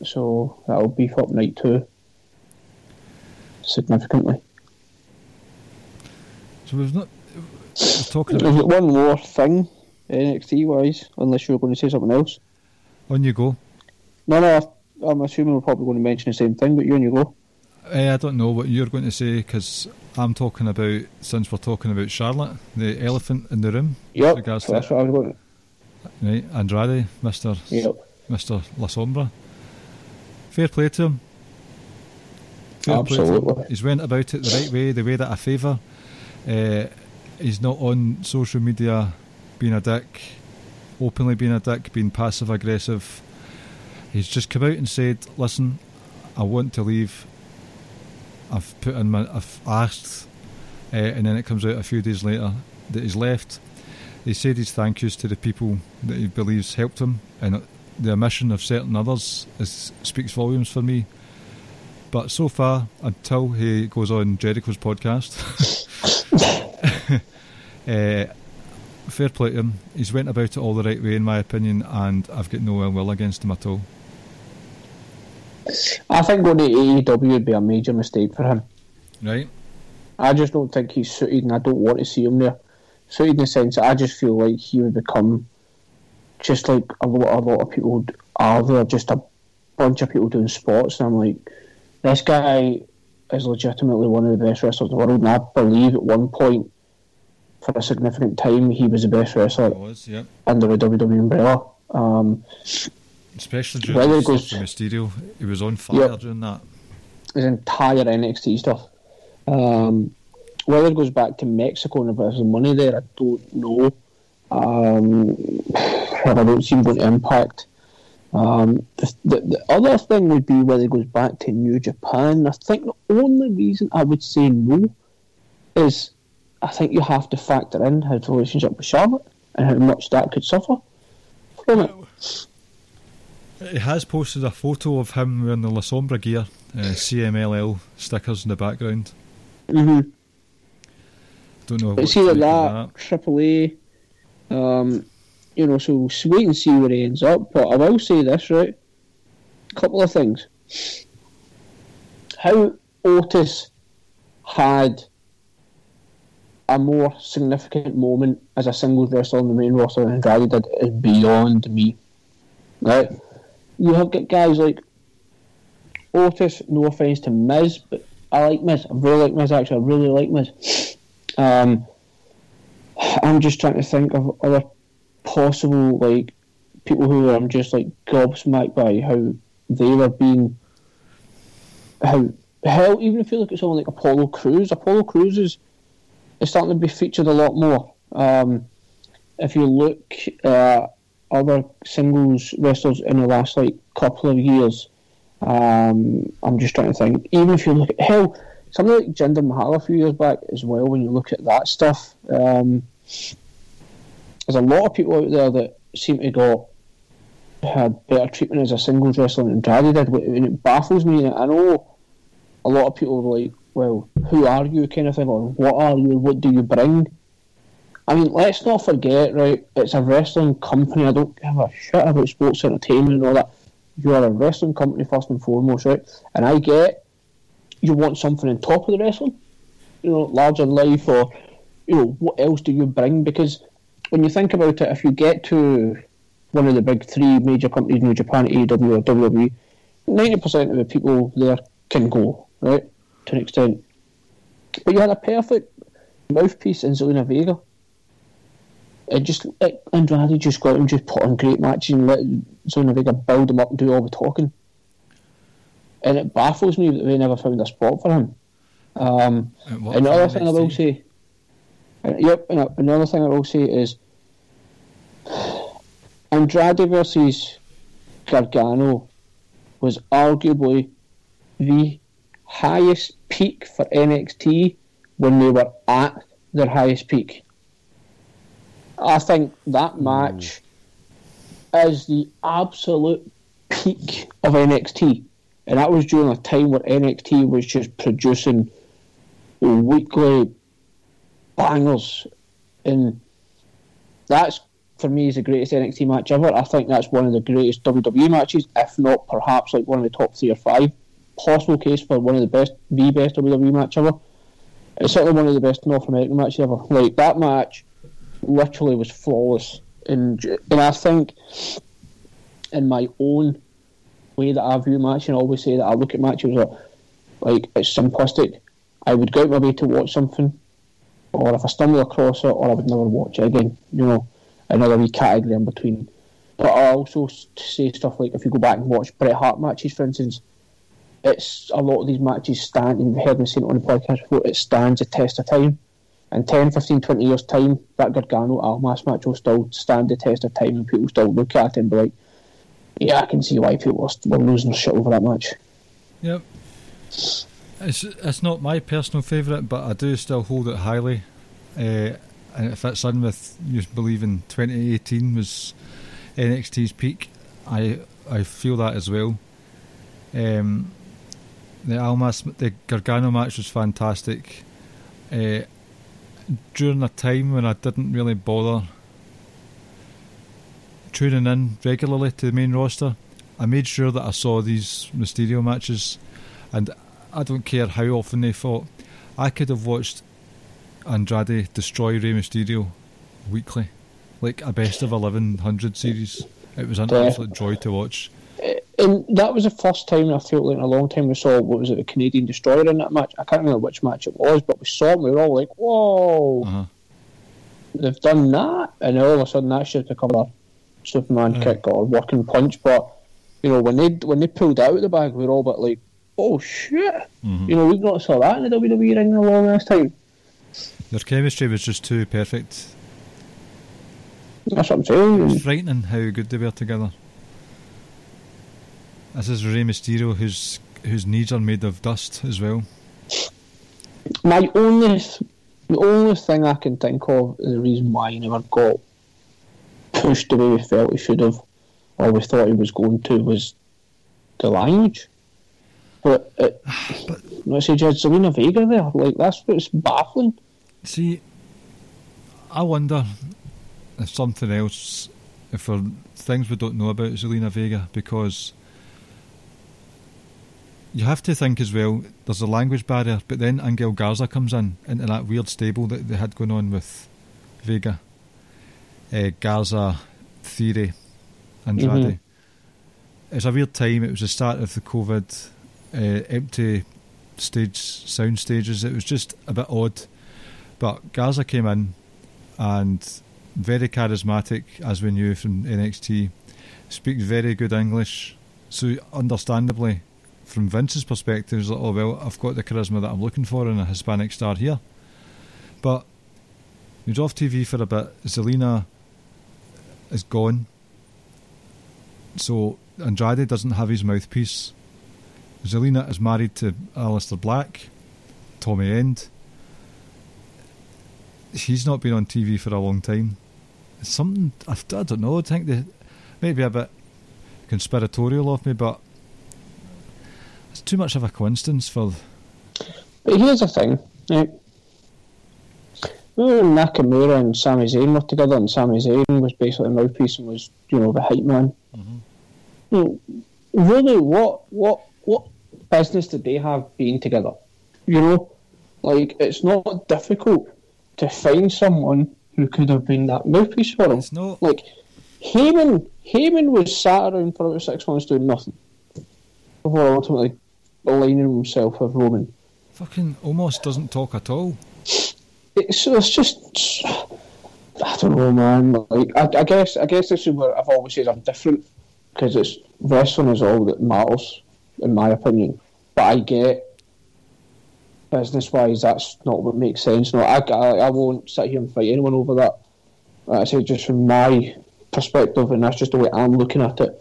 B: So that'll beef up night two significantly.
A: So we've not. We're talking
B: There's one more thing, NXT wise, unless you're going to say something else.
A: On you go.
B: No, no, I'm assuming we're probably going to mention the same thing, but you and you go.
A: Eh, I don't know what you're going to say because I'm talking about, since we're talking about Charlotte, the elephant in the room.
B: Yep,
A: Regards to
B: that's what I was going to.
A: Right, Andrade, Mister
B: Yep.
A: Mister La Sombra. Fair play to him. Fair play to him.
B: Absolutely.
A: He's went about it the right way, the way that I favour. Uh, he's not on social media being a dick, openly being a dick, being passive aggressive. He's just come out and said, "Listen, I want to leave. I've put in my, I've asked, uh, and then it comes out a few days later that he's left." He said his thank yous to the people that he believes helped him, and the omission of certain others is, speaks volumes for me. But so far, until he goes on Jericho's podcast, [laughs] uh, fair play to him. He's went about it all the right way, in my opinion, and I've got no ill will against him at all.
B: I think going to AEW would be a major mistake for him.
A: Right?
B: I just don't think he's suited, and I don't want to see him there. Suited in the sense that I just feel like he would become just like a lot, a lot of people are there, just a bunch of people doing sports, and I'm like, this guy is legitimately one of the best wrestlers in the world, and I believe at one point, for a significant time, he was the best wrestler
A: was, yep.
B: under the WWE umbrella. Um,
A: Especially during
B: Whether it goes-
A: Mysterio. He was on fire
B: Yep.
A: during that.
B: his entire NXT stuff. Um, whether it goes back to Mexico and if there's money there, I don't know. Um, I don't see him going to Impact. Um, the, the, the other thing would be whether it goes back to New Japan. I think the only reason I would say no is I think you have to factor in his relationship with Charlotte and how much that could suffer from it.
A: He has posted a photo of him wearing the La Sombra gear, uh, CMLL stickers in the background.
B: Mm-hmm.
A: Don't know.
B: But see
A: to
B: like
A: make of
B: that, Triple A, um, you know, so wait and see where he ends up. But I will say this, right? A couple of things. How Otis had a more significant moment as a singles wrestler in the main roster than Andrade did is beyond me. Right? You have got guys like Otis, no offense to Miz, but I like Miz. I really like Miz actually. I really like Miz. Um, I'm just trying to think of other possible like people who I'm just like gobsmacked by how they were being how hell even if you look at someone like Apollo Crews, Apollo Crews is, is starting to be featured a lot more. Um, if you look at other singles wrestlers in the last like couple of years, um, I'm just trying to think. Even if you look at hell, something like Jinder Mahal a few years back as well. When you look at that stuff, um, there's a lot of people out there that seem to got had better treatment as a singles wrestler than Andrade did, and it baffles me. I know a lot of people are like, "Well, who are you?" kind of thing, or "What are you? What do you bring?" I mean, let's not forget, right? It's a wrestling company. I don't give a shit about sports entertainment and all that. You are a wrestling company first and foremost, right? And I get you want something on top of the wrestling, you know, larger life, or you know, what else do you bring? Because when you think about it, if you get to one of the big three major companies in Japan, AEW or WWE, ninety percent of the people there can go, right, to an extent. But you had a perfect mouthpiece in Zelina Vega. It just it, Andrade just got him just put on great matches and let Zelina Vega build him up and do all the talking. And it baffles me that they never found a spot for him. Um, another thing I will say, yep, and, uh, another thing I will say is Andrade versus Gargano was arguably the highest peak for NXT when they were at their highest peak. I think that hmm. match is the absolute peak of NXT. And that was during a time where NXT was just producing weekly bangers. And that's, for me, is the greatest NXT match ever. I think that's one of the greatest WWE matches, if not perhaps like one of the top three or five. Possible case for one of the best, the best WWE match ever. It's certainly one of the best North American matches ever. Like, that match literally was flawless. And, and I think, in my own way that I view match and I always say that I look at matches like, like it's simplistic. I would go out my way to watch something, or if I stumble across it, or I would never watch it again. You know, another wee category in between. But I also say stuff like if you go back and watch Bret Hart matches, for instance, it's a lot of these matches stand, and you've heard me say it on the podcast before, it stands the test of time. In 10, 15, 20 years' time, that Gargano Almas match will still stand the test of time, and people still look at it and be like, yeah, I can see why people were losing their shit over that match.
A: Yep. It's it's not my personal favourite, but I do still hold it highly. Uh, and it fits in with you believing 2018 was NXT's peak. I I feel that as well. Um, the Almas, the Gargano match was fantastic. Uh, during a time when I didn't really bother tuning in regularly to the main roster, I made sure that I saw these Mysterio matches, and I don't care how often they fought. I could have watched Andrade destroy Rey Mysterio weekly, like a best of eleven hundred series. It was an
B: Yeah.
A: absolute joy to watch.
B: And that was the first time I felt like in a long time we saw what was it, the Canadian Destroyer in that match. I can't remember which match it was, but we saw him. We were all like, "Whoa,
A: Uh-huh.
B: they've done that!" And all of a sudden, that just become a Superman
A: Aye.
B: kick or working punch. But you know, when they when they pulled out of the bag, we were all but like, "Oh shit!"
A: Mhm.
B: You know, we've not saw that in the WWE ring in a long ass time.
A: Their chemistry was just too perfect.
B: That's what I'm saying.
A: was frightening how good they were together. This is Rey Mysterio, whose whose knees are made of dust as well.
B: My only, the only thing I can think of is the reason why he never got pushed the way we felt he should have, or we thought he was going to, was the language. But, it, [sighs]
A: But-
B: let's say, Zelina Vega there, like that's what's baffling.
A: See, I wonder if something else, if there are things we don't know about Zelina Vega, because you have to think as well. There's a language barrier, but then Angel Garza comes in into that weird stable that they had going on with Vega, uh, Garza, Theory, Andrade.
B: Mhm.
A: It's a weird time. It was the start of the COVID uh, empty stage sound stages. It was just a bit odd. But Garza came in and very charismatic, as we knew from NXT. Speaks very good English, so understandably, from Vince's perspective, he's like, "Oh well, I've got the charisma that I'm looking for in a Hispanic star here." But he was off TV for a bit. Zelina is gone, so Andrade doesn't have his mouthpiece. Zelina is married to Aleister Black, Tommy End he's not been on TV for a long time. It's something I, I don't know. I think they maybe a bit conspiratorial of me, but it's too much of a coincidence for.
B: But here's the thing, right? Nakamura and Sami Zayn were together, and Sami Zayn was basically a mouthpiece and was, you know, the hype man. Mm-hmm. You know, really, what, what, what business did they have being together? You know, like it's not difficult to find someone who could have been that mouthpiece for him.
A: It's not.
B: Like Heyman, Heyman was sat around for about six months doing nothing before ultimately aligning himself with Roman.
A: Fucking almost doesn't talk at all.
B: it's, it's just I don't know, man. Like I, I guess I guess this is where I've always said I'm different because it's wrestling is all that matters, in my opinion. But I get business wise, that's not what makes sense. No, I, I I won't sit here and fight anyone over that. Like I say just from my perspective, and that's just the way I'm looking at it.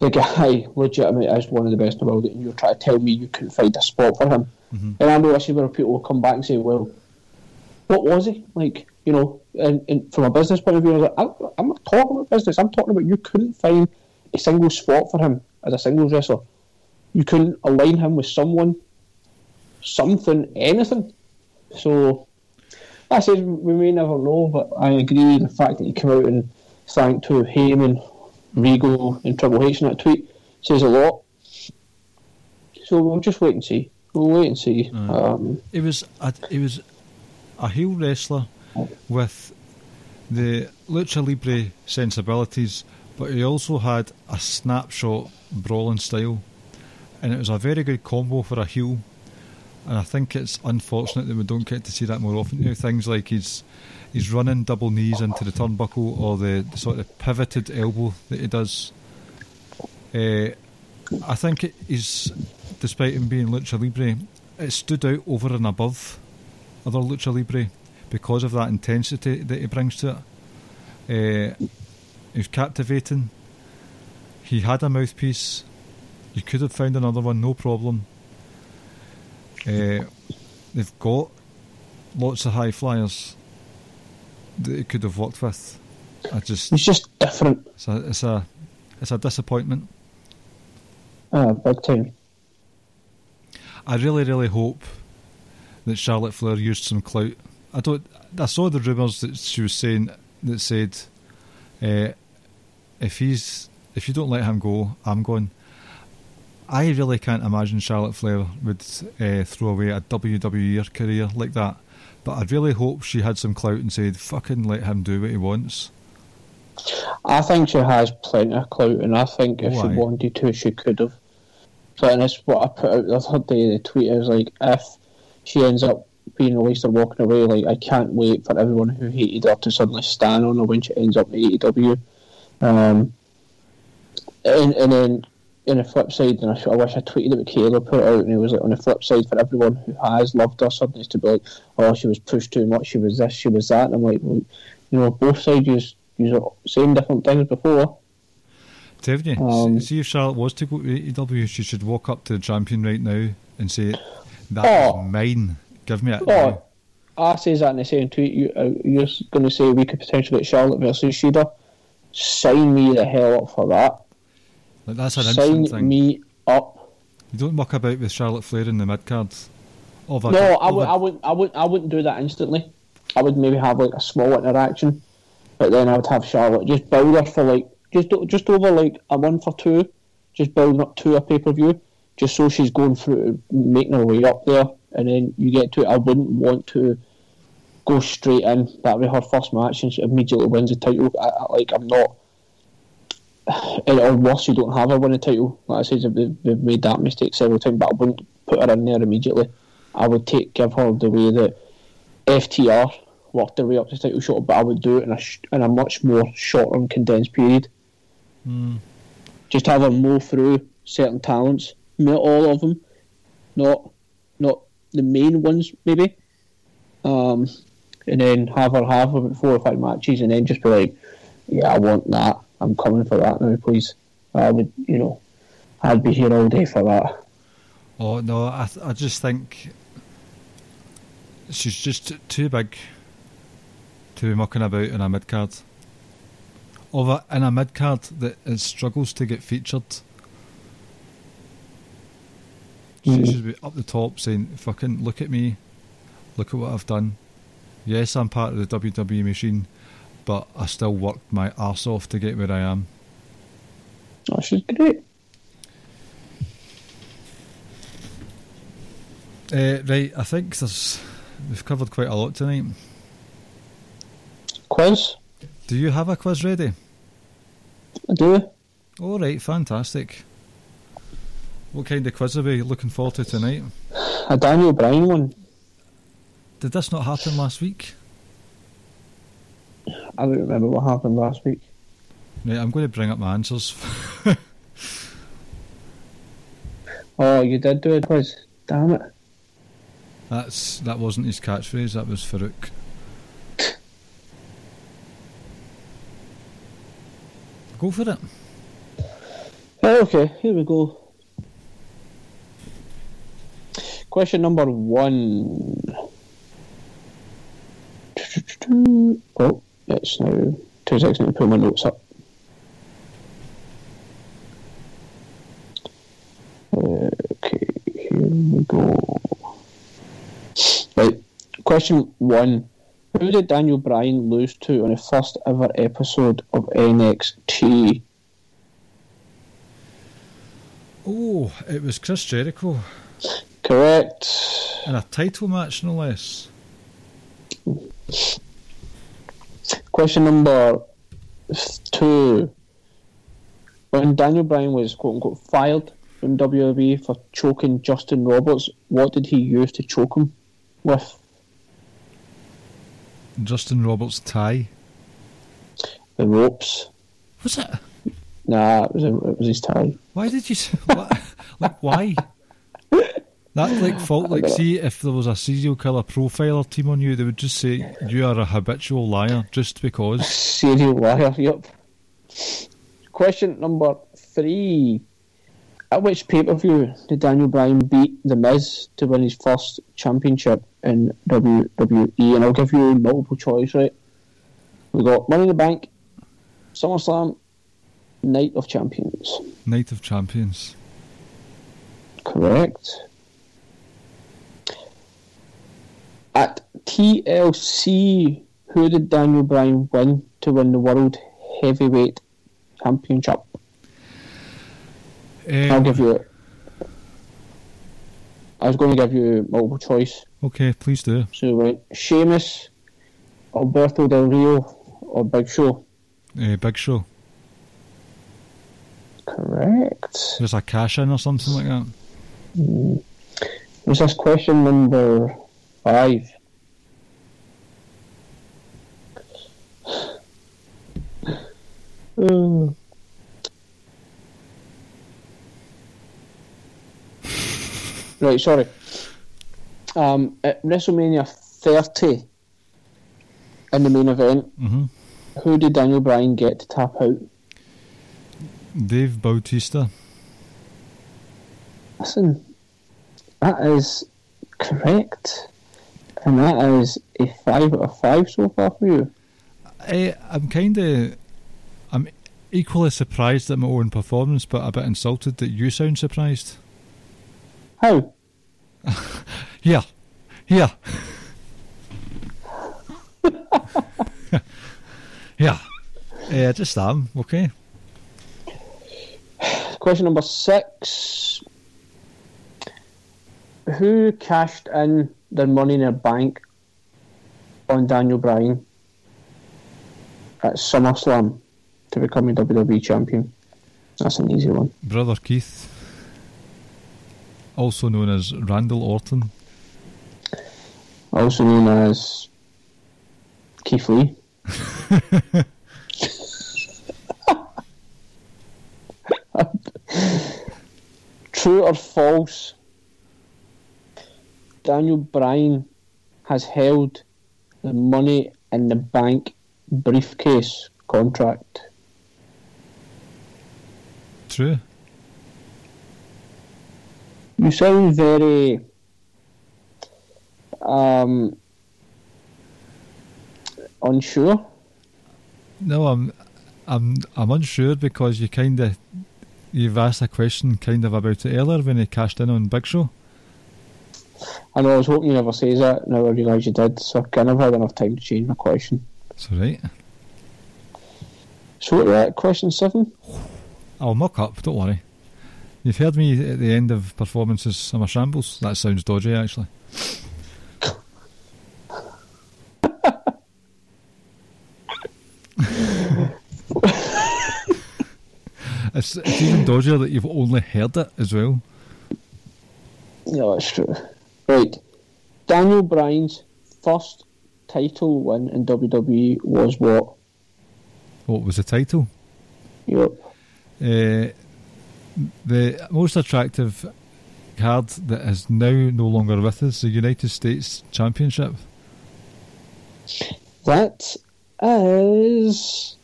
B: The guy [laughs] legitimately is one of the best in the world, and you're trying to tell me you couldn't find a spot for him.
A: Mhm.
B: And I know this is where people will come back and say, well, what was he? Like, you know, and, and from a business point of view, I was like, I'm, I'm not talking about business. I'm talking about you couldn't find a single spot for him as a singles wrestler. You couldn't align him with someone, something, anything. So, I said we may never know, but I agree the fact that he came out and thanked to Heyman, Regal, and Triple H in that tweet says a lot. So we'll just wait and see. We'll wait and see.
A: Aye.
B: Um,
A: He was a, he was a heel wrestler with the lucha libre sensibilities, but he also had a snapshot brawling style, and it was a very good combo for a heel. And I think it's unfortunate that we don't get to see that more often. You know, things like he's he's running double knees into the turnbuckle or the, the sort of pivoted elbow that he does. Uh, I think it is, despite him being lucha libre, it stood out over and above other lucha libre because of that intensity that he brings to it. Uh, he was captivating. He had a mouthpiece. You could have found another one, no problem. Uh, they've got lots of high flyers that he could have worked with. I just
B: he's just different,
A: it's a it's a it's a disappointment.
B: uh, big time.
A: I really, really hope that Charlotte Flair used some clout. I don't. I saw the rumours that she was saying that said, uh, if he's if you don't let him go, I'm going. I really can't imagine Charlotte Flair would uh, throw away a WWE career like that. But I'd really hope she had some clout and said, "Fucking let him do what he wants."
B: I think she has plenty of clout, and I think if she wanted to, she could have. So, and that's what I put out the other day. In the tweet I was like, if she ends up being released or walking away, like I can't wait for everyone who hated her to suddenly stand on her when she ends up in AEW. Um, and and then on the flip side, and I, I wish I tweeted it, but Kayla put it out, and it was like on the flip side for everyone who has loved her suddenly to be like, oh, she was pushed too much, she was this, she was that, and I'm like, well, you know, both sides use use saying different things before.
A: You,
B: Um,
A: see if Charlotte was to go to AEW, she should walk up to the champion right now and say, "That is
B: Oh.
A: mine. Give me it."
B: Oh. I says that in the same tweet. You, uh, you're going to say we could potentially get Charlotte versus Shida. Sign me the hell up for that.
A: Like, that's an
B: Sign
A: thing.
B: me up.
A: You don't muck about with Charlotte Flair in the mid card. Of a,
B: No, I would,
A: a-
B: I would, I would, I wouldn't do that instantly. I would maybe have like a small interaction, but then I would have Charlotte just build her for like just just over like a month or two, just building up to a pay per view, just so she's going through making her way up there, and then you get to it. I wouldn't want to go straight in. That'd be her first match, and she immediately wins the title. I, I, like I'm not. And or worse, you don't have her win a title. Like I said, they've, they've made that mistake several times, but I wouldn't put her in there immediately. I would take give her the way that FTR worked their way up to the title shot, but I would do it in a sh- in a much more short and condensed period.
A: Hmm.
B: Just have her mow through certain talents, not all of them, not not the main ones maybe, um, and then have her have about four or five matches, and then just be like, yeah, I want that. I'm coming for that now, please. I would, you know, I'd be here all day for that.
A: Oh no, I th- I just think she's just t- too big to be mucking about in a mid card. A, in a mid card that it struggles to get featured. She
B: Mhm.
A: should be up the top saying, "Fucking look at me, look at what I've done. Yes, I'm part of the WWE machine, but I still worked my arse off to get where I am."
B: Oh, she's great.
A: Uh, right, I think there's we've covered quite a lot tonight.
B: Quiz,
A: Do you have a quiz ready?
B: I do.
A: All right, fantastic. What kind of quiz are we looking forward to tonight?
B: A Daniel Bryan one.
A: Did this not happen last week?
B: I don't remember what happened last week.
A: Right, I'm going to bring up my answers. [laughs]
B: Oh, you did do a quiz. Damn it.
A: That's that wasn't his catchphrase. That was Faarooq. Go for it.
B: Right, okay, here we go. Question number one. Oh, it's now two seconds to pull my notes up. Okay, here we go. Right, question one. Who did Daniel Bryan lose to on the first ever episode of NXT?
A: Oh, it was Chris Jericho
B: Correct.
A: in a title match, no less.
B: Question number two. When Daniel Bryan was quote unquote fired from WWE for choking Justin Roberts, what did he use to choke him with?
A: Justin Roberts' tie.
B: The ropes.
A: Was it?
B: Nah, it was, a, it was his tie.
A: Why did you? [laughs] What, like why? [laughs] That like [laughs] fault. Like, see, if there was a serial killer profiler team on you, they would just say you are a habitual liar just because.
B: Serial liar, yep. Question number three. At which pay per view did Daniel Bryan beat The Miz to win his first championship in WWE? And I'll give you multiple choice, right? We got Money in the Bank, SummerSlam, Night of Champions.
A: Night of Champions.
B: Correct. At TLC, who did Daniel Bryan win to win the World Heavyweight Championship? I'll
A: Um,
B: give you. it. I was going to give you multiple choice.
A: okay, please do.
B: So went Sheamus, Alberto Del Rio, or Big Show.
A: Uh, Big Show.
B: Correct.
A: There's a cash in or something like that.
B: Was this question number five? [sighs] Right, sorry. Um, at WrestleMania 30, in the main event,
A: hmm
B: who did Daniel Bryan get to tap out?
A: Dave Bautista.
B: Listen, that is correct. And that is a 5 out of 5 so far for you.
A: I, I'm kind of. I'm equally surprised at my own performance, but a bit insulted that you sound surprised.
B: How? [laughs]
A: Yeah, yeah. [laughs] Yeah. Uh, just am, okay?
B: Question number 6. Who cashed in their money in their bank on Daniel Bryan at SummerSlam to become a WWE champion? That's an easy one.
A: Brother Keith. Also known as Randall Orton.
B: Also known as Keith Lee. [laughs] [laughs] True or false? Daniel Bryan has held the money in the bank briefcase contract.
A: True.
B: You sound very um, unsure.
A: No, I'm, I'm, I'm unsure because you kind of, you've asked a question kind of about it earlier when he cashed in on Big Show.
B: I know I was hoping you never says that. Now I realise you did, so I kind of had enough time to change my question.
A: It's all right.
B: So what are we at? Question seven?
A: I'll muck up. Don't worry. You've heard me at the end of performances. I'm a shambles. That sounds dodgy, actually. [laughs] it's, it's even dodgier that you've only heard it as well.
B: Yeah, that's true. Right. Daniel Bryan's first title win in WWE was what?
A: What was the title?
B: Yep.
A: Uh, the most attractive card that is now no longer with us, the United States Championship.
B: That is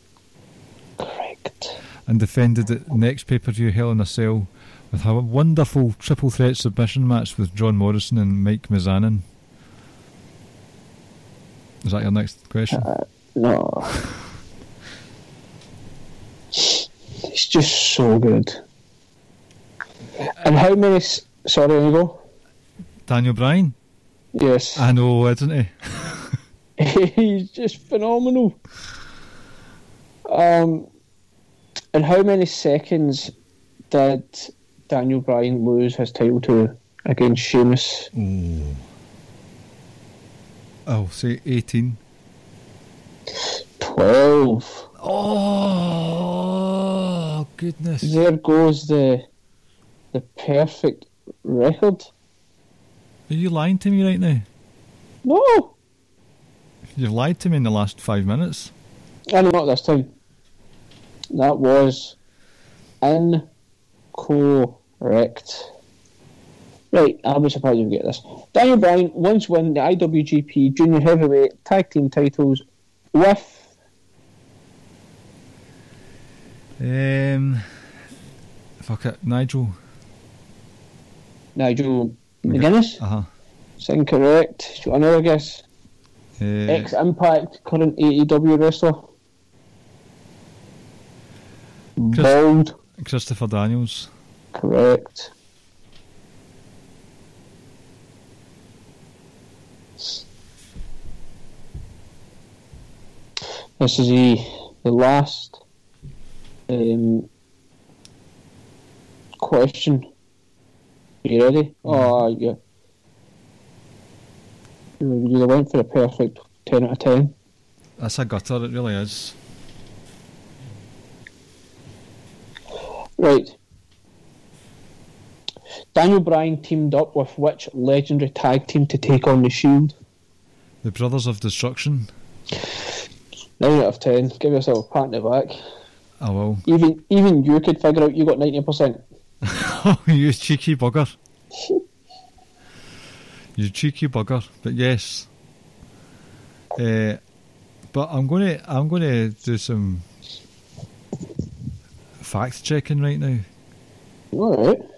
B: correct.
A: and defended it next pay per view Hell in a Cell with how a wonderful triple threat submission match with John Morrison and Mike Mizanin. Is that your next question?
B: No. It's just so good. And how many? s- Sorry, Inigo.
A: Daniel Bryan?
B: Yes.
A: I know, isn't he? [laughs]
B: He's just phenomenal. Um, and how many seconds did Daniel Bryan lose his title to against Sheamus?
A: Oh, oh say 18.
B: Twelve.
A: Oh, goodness.
B: There goes the the perfect record.
A: Are you lying to me right now?
B: No,
A: You've lied to me in the last five minutes.
B: I know not this time. That was incorrect. Right, I'll be surprised if we get this. Daniel Bryan once won the IWGP Junior Heavyweight Tag Team titles with
A: Um, fuck it, Nigel.
B: Nigel McGuinness.
A: Uh huh.
B: It's incorrect. Do you want another guess?
A: Uh,
B: Ex Impact current AEW wrestler.
A: Chris-
B: Bald.
A: Christopher Daniels.
B: Correct. This is the the last um, question. You ready? Oh, yeah. You you went for a perfect 10 out of 10.
A: That's a gutter, it really is.
B: Right. Daniel Bryan teamed up with which legendary tag team to take on the Shield?
A: The Brothers of Destruction.
B: 9 out of 10. Give yourself a pat on the back.
A: I will.
B: Even even you could figure out you got 90%. [laughs]
A: you cheeky bugger. you cheeky bugger. But yes. Uh, but I'm gonna I'm gonna do some fact checking right now.
B: Alright.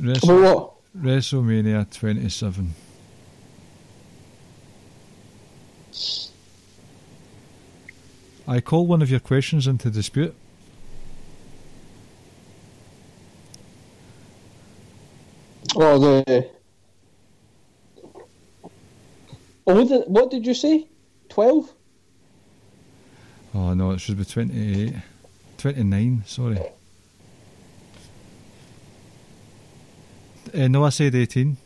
A: Wrestle-
B: what?
A: WrestleMania 27. I call one of your questions into dispute.
B: Oh, the. Oh, the, what did you say? 12?
A: Oh no, it should be 28. 29, sorry. Uh, no, I said 18.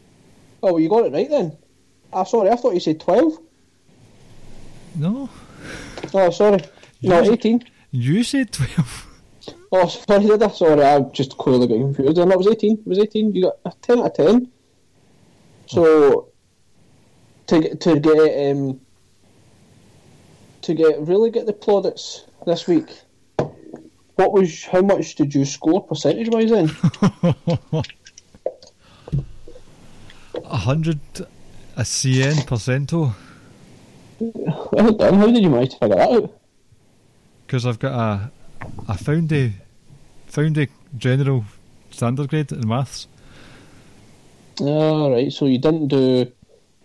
B: Oh, well, you got it right then. Ah, sorry, I thought you said 12.
A: No,
B: Oh, sorry. No, 18.
A: you said 12. [laughs]
B: Oh, sorry, did I? Sorry, I just clearly got confused. And that was 18. It was 18. You got a 10 out of 10. So, to get, to get, um, to get, really get the plaudits this week, what was, how much did you score percentage wise then? [laughs]
A: 100 a CN percento.
B: well done. How did you manage to figure that out?
A: Because I've got a, a found a, found a general standard grade in maths.
B: Alright, so you didn't do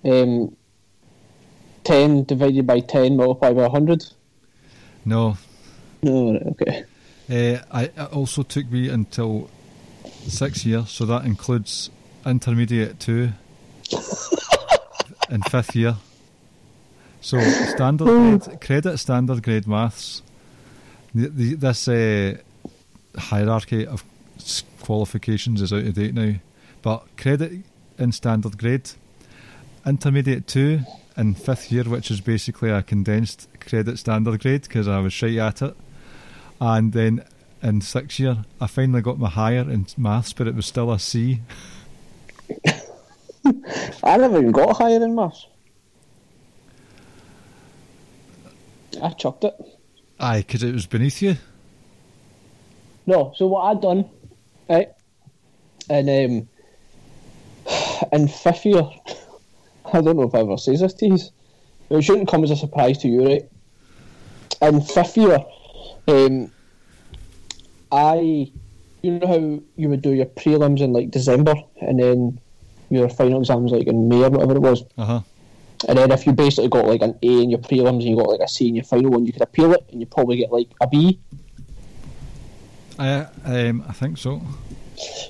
B: um, 10 divided by 10 multiplied by 100?
A: No,
B: No, right, okay.
A: Uh, I it also took me until six years, so that includes intermediate two [laughs] and fifth year. So standard grade, credit standard grade maths. The, the, this uh, hierarchy of qualifications is out of date now, but credit in standard grade, intermediate two in fifth year, which is basically a condensed credit standard grade because I was shy at it and then in sixth year I finally got my higher in maths, but it was still a C. [laughs]
B: I never even got higher in maths. I chucked it.
A: Aye, because it was beneath you.
B: No, so what I'd done, right, and um, in fifth year, [laughs] I don't know if I ever says this to you, it shouldn't come as a surprise to you, right? In fifth year, um, I, you know how you would do your prelims in like December, and then your final exams like in May or whatever it was.
A: Uh huh.
B: And then if you basically got like an A in your prelims and you got like a C in your final one, you could appeal it and you probably get like a B.
A: I um I think so.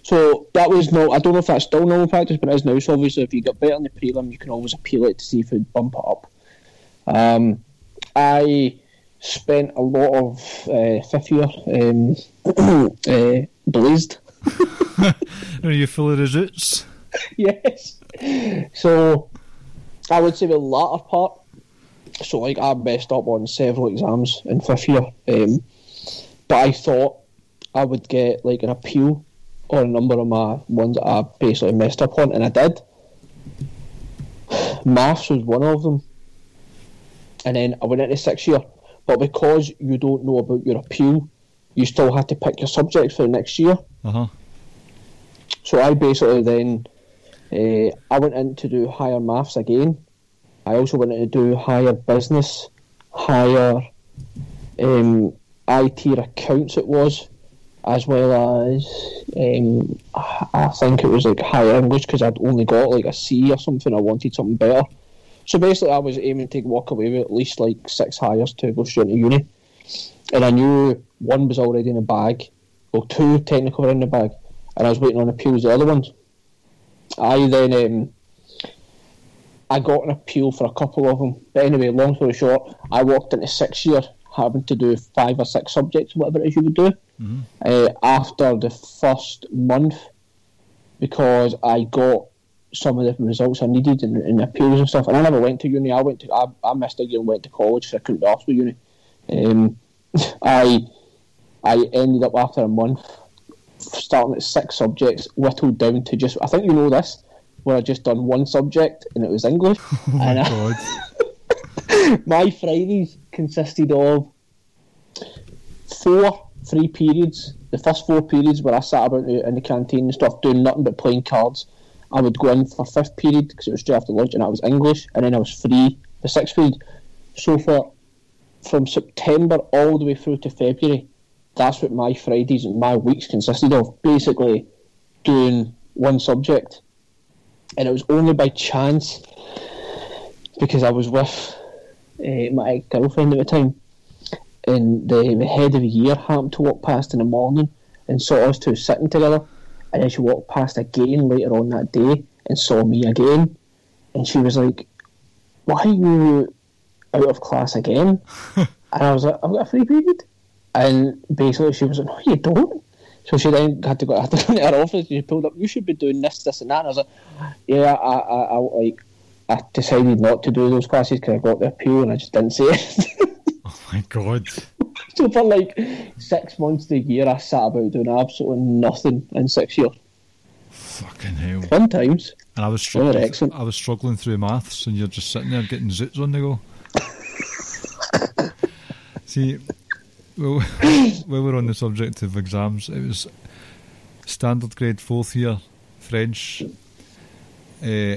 B: So that was no. I don't know if that's still normal practice, but it is now. So obviously, if you get better in the prelim, you can always appeal it to see if it bump it up. Um, I spent a lot of uh, fifth year um, [coughs] uh, blazed. [laughs]
A: Are you full of results? [laughs]
B: yes. So I would say the latter part. So like I messed up on several exams in fifth year, um, but I thought I would get like an appeal on a number of my ones that I basically messed up on, and I did. Maths was one of them, and then I went into sixth year. But because you don't know about your appeal, you still had to pick your subjects for the next year.
A: Uh huh.
B: So I basically then uh, I went in to do higher maths again. I also went in to do higher business, higher um, IT accounts it was, as well as um, I think it was like higher English because I'd only got like a C or something. I wanted something better. So basically, I was aiming to walk away with at least like six hires to go straight to uni. And I knew one was already in the bag, well, two technically were in the bag, and I was waiting on appeals the other ones. I then um, I got an appeal for a couple of them. But anyway, long story short, I walked into sixth year having to do five or six subjects, whatever it is you would do. uh, after the first month because I got some of the results I needed in, in appeals and stuff. And I never went to uni. I went to I, I missed a year and went to college, so I couldn't be off with uni. Um, [laughs] I I ended up after a month starting at six subjects, whittled down to just I think you know this, where I just done one subject and it was English. [laughs]
A: Oh my
B: and uh,
A: I- [laughs]
B: my Fridays consisted of four three periods. The first four periods where I sat about in the canteen and stuff doing nothing but playing cards. I would go in for fifth period because it was straight after lunch and that was English, and then I was free for sixth period. So for from September all the way through to February, that's what my Fridays and my weeks consisted of. Basically, doing one subject, and it was only by chance because I was with uh, my girlfriend at the time, and the, the head of the year happened to walk past in the morning and saw us two sitting together, and then she walked past again later on that day and saw me again, and she was like, "Why are you out of class again?" [laughs] and I was like, "I've got a free period," and basically she was like, "No, you don't." So she then had to go, had to go into her office. and She pulled up. You should be doing this, this, and that. And I was like, "Yeah, I, I, I like." I decided not to do those classes because I got the appeal and I just didn't say it. [laughs]
A: Oh my god.
B: so for like six months of the year, I sat about doing absolutely nothing in six years.
A: Fucking hell.
B: Fun times.
A: And I was struggling. I was struggling through maths, and you're just sitting there getting zoots on the go. [laughs] See, well, [coughs] [coughs] while we're on the subject of exams, it was standard grade fourth year French, uh,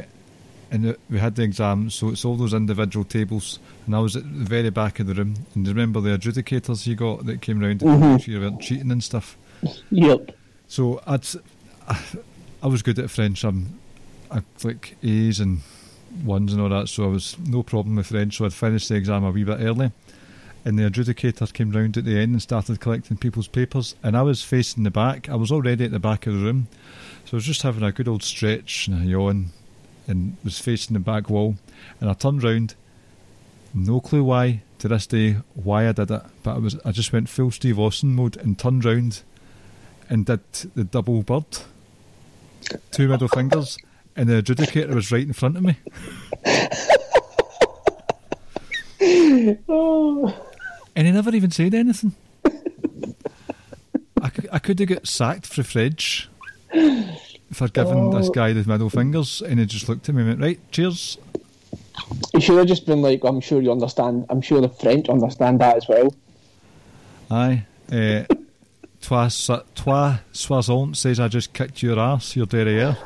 A: and we had the exam. So it's all those individual tables, and I was at the very back of the room. And remember the adjudicators you got that came round to make sure you weren't cheating and stuff.
B: Yep.
A: So I'd, I was good at French. I'm, I like A's and ones and all that. So I was no problem with French. So I'd finished the exam a wee bit early, and the adjudicator came round at the end and started collecting people's papers. And I was facing the back. I was already at the back of the room, so I was just having a good old stretch and a yawn, and was facing the back wall. And I turned round. No clue why to this day why I did it, but I was I just went full Steve Austin mode and turned round and did the double bird, two middle fingers, and the adjudicator was right in front of me.
B: Oh, [laughs]
A: And he never even said anything. I, I could have got sacked for fridge for giving this
B: Oh.
A: guy the middle fingers, and he just looked at me and went, Right, cheers.
B: you should have just been like, I'm sure you understand. I'm sure the French understand that as well.
A: Aye. Uh, toi, toi says I just kicked your ass, your derriere.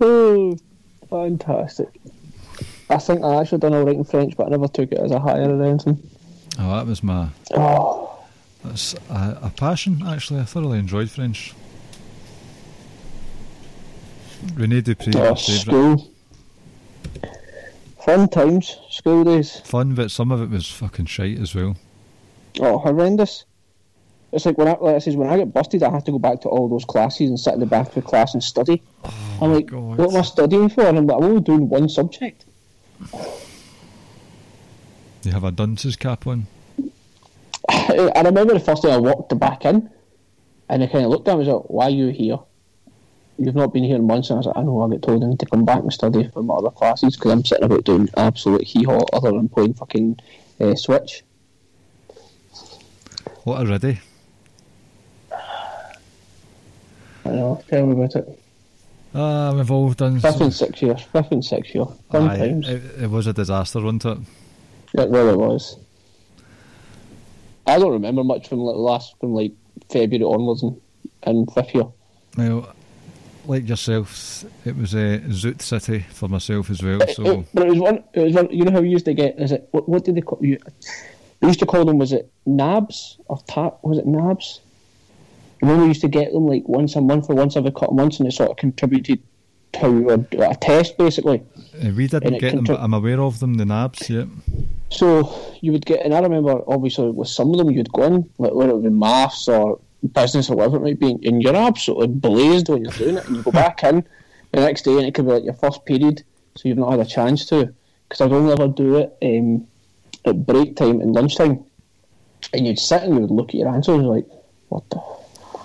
B: Oh, fantastic. I think I actually done all right in French, but I never took it as a higher or anything.
A: Oh, that was my.
B: Oh,
A: That's a, a passion, actually. I thoroughly enjoyed French. Rene Dupree,
B: oh school. Fun times, school days.
A: Fun, but some of it was fucking shite as well.
B: Oh, horrendous. It's like when I, like I says, when I get busted, I have to go back to all those classes and sit in the back of the class and study. Oh I'm like,
A: God.
B: what am I studying for? And I'm like, I'm only doing one subject.
A: You have a dunce's cap on.
B: I remember the first day I walked back in, and they kind of looked at me and was like, "Why are you here? You've not been here in months." And I was like, "I know. I get told I need to come back and study for my other classes because I'm sitting about doing absolute hee haw other than playing fucking uh, Switch."
A: What a ready.
B: I know. Tell me about it.
A: Ah, we've all done.
B: Fifth and sixth year. Fifth and sixth year. Fun
A: Aye,
B: times.
A: it, it was a disaster, wasn't it?
B: Well it really was. I don't remember much from like, last from like February onwards and, and fifth year.
A: Well, like yourself, it was a Zoot City for myself as well. So
B: but it was one. It was one. You know how we used to get? Is it what? What did they call you? We used to call them. Was it nabs or tap? Was it nabs? Remember, we used to get them like once a month or once every couple of months, and it sort of contributed to a, a test basically.
A: uh, we didn't get them,
B: contri-
A: but I'm aware of them. The nabs, yeah.
B: So you would get, and I remember obviously with some of them you'd go in, like whether it be maths or business or whatever it might be, and you're absolutely blazed when you're doing it, and you go [laughs] back in the next day, and it could be like your first period, so you've not had a chance to. Because I'd only ever do it um, at break time and lunchtime. and you'd sit and you would look at your answers and like, what the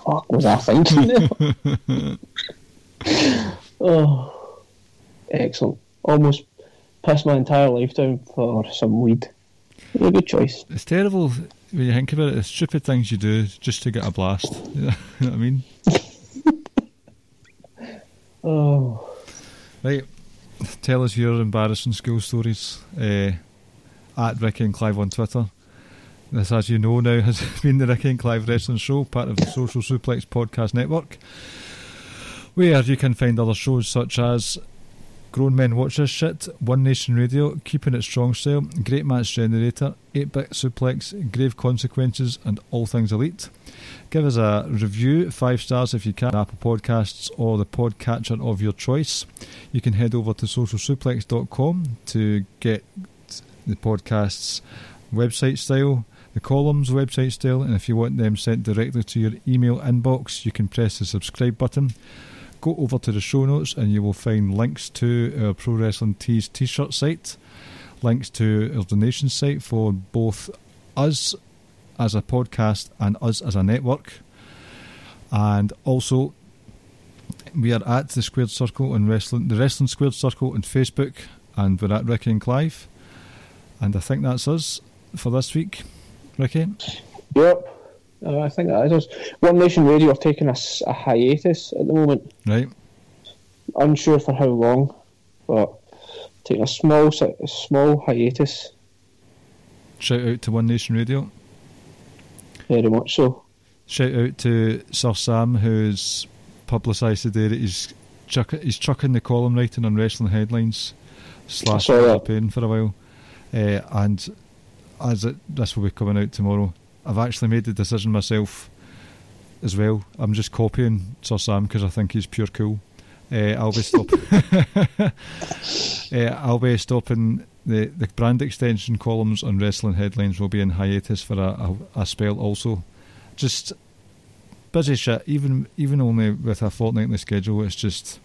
B: fuck was I thinking? [laughs] oh, excellent. Almost pissed my entire life down for some weed. A good choice.
A: It's terrible when you think about it. The stupid things you do just to get a blast. [laughs] you know what I mean? [laughs]
B: Oh,
A: Right. Tell us your embarrassing school stories. Uh, at Ricky and Clive on Twitter. This, as you know now, has [laughs] been the Ricky and Clive Wrestling Show, part of the Social Suplex Podcast Network, where you can find other shows such as Grown Men Watch This Shit, One Nation Radio, Keeping It Strong Style, Great Match Generator, 8 Bit Suplex, Grave Consequences, and All Things Elite. Give us a review, five stars if you can, Apple Podcasts or the podcatcher of your choice. You can head over to socialsuplex.com to get the podcasts website style, the columns website still, and if you want them sent directly to your email inbox, you can press the subscribe button. Go over to the show notes and you will find links to our Pro Wrestling Tees t shirt site, links to our donation site for both us as a podcast and us as a network. And also, we are at the Squared Circle and Wrestling, the Wrestling Squared Circle on Facebook, and we're at Ricky and Clive. And I think that's us for this week, Ricky.
B: yep. Uh, I think that is us. One Nation Radio are taking a hiatus at the moment.
A: Right?
B: Unsure for how long, but taking a small, a small hiatus.
A: Shout out to One Nation Radio.
B: Very much so.
A: Shout out to Sir Sam, who's publicised today that he's chuck, he's chucking the column writing on wrestling headlines slash pain for a while. Uh, and as it, this will be coming out tomorrow, I've actually made the decision myself as well. I'm just copying Sir Sam because I think he's pure cool. Uh, I'll be stop. uh, [laughs] [laughs] I'll be stopping the the brand extension columns on wrestling headlines will be in hiatus for a, a, a spell also. Just busy shit. Even even only with a fortnightly schedule, it's just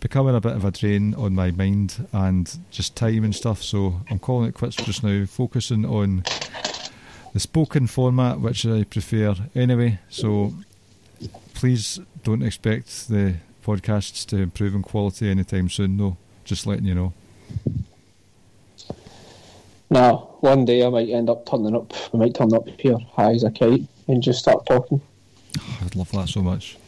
A: becoming a bit of a drain on my mind and just time and stuff. So I'm calling it quits just now, focusing on the spoken format, which I prefer anyway. So please don't expect the podcasts to improve in quality anytime soon, though. Just letting you know.
B: Now, one day I might end up turning up. I might turn up here high as a kite and just start talking. [sighs]
A: I'd love that so much.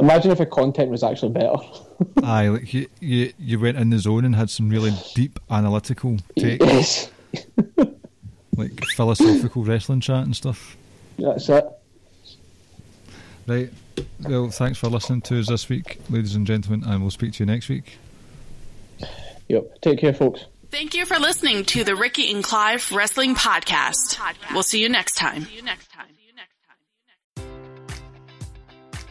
B: Imagine if the content was actually better. [laughs]
A: Aye, like you, you, you went in the zone and had some really deep analytical takes.
B: yes, [laughs]
A: like philosophical wrestling chat and stuff.
B: that's it.
A: Right. Well, thanks for listening to us this week, ladies and gentlemen, and we'll speak to you next week.
B: Yep. Take care, folks.
C: Thank you for listening to the Ricky and Clive Wrestling Podcast. We'll see you next time.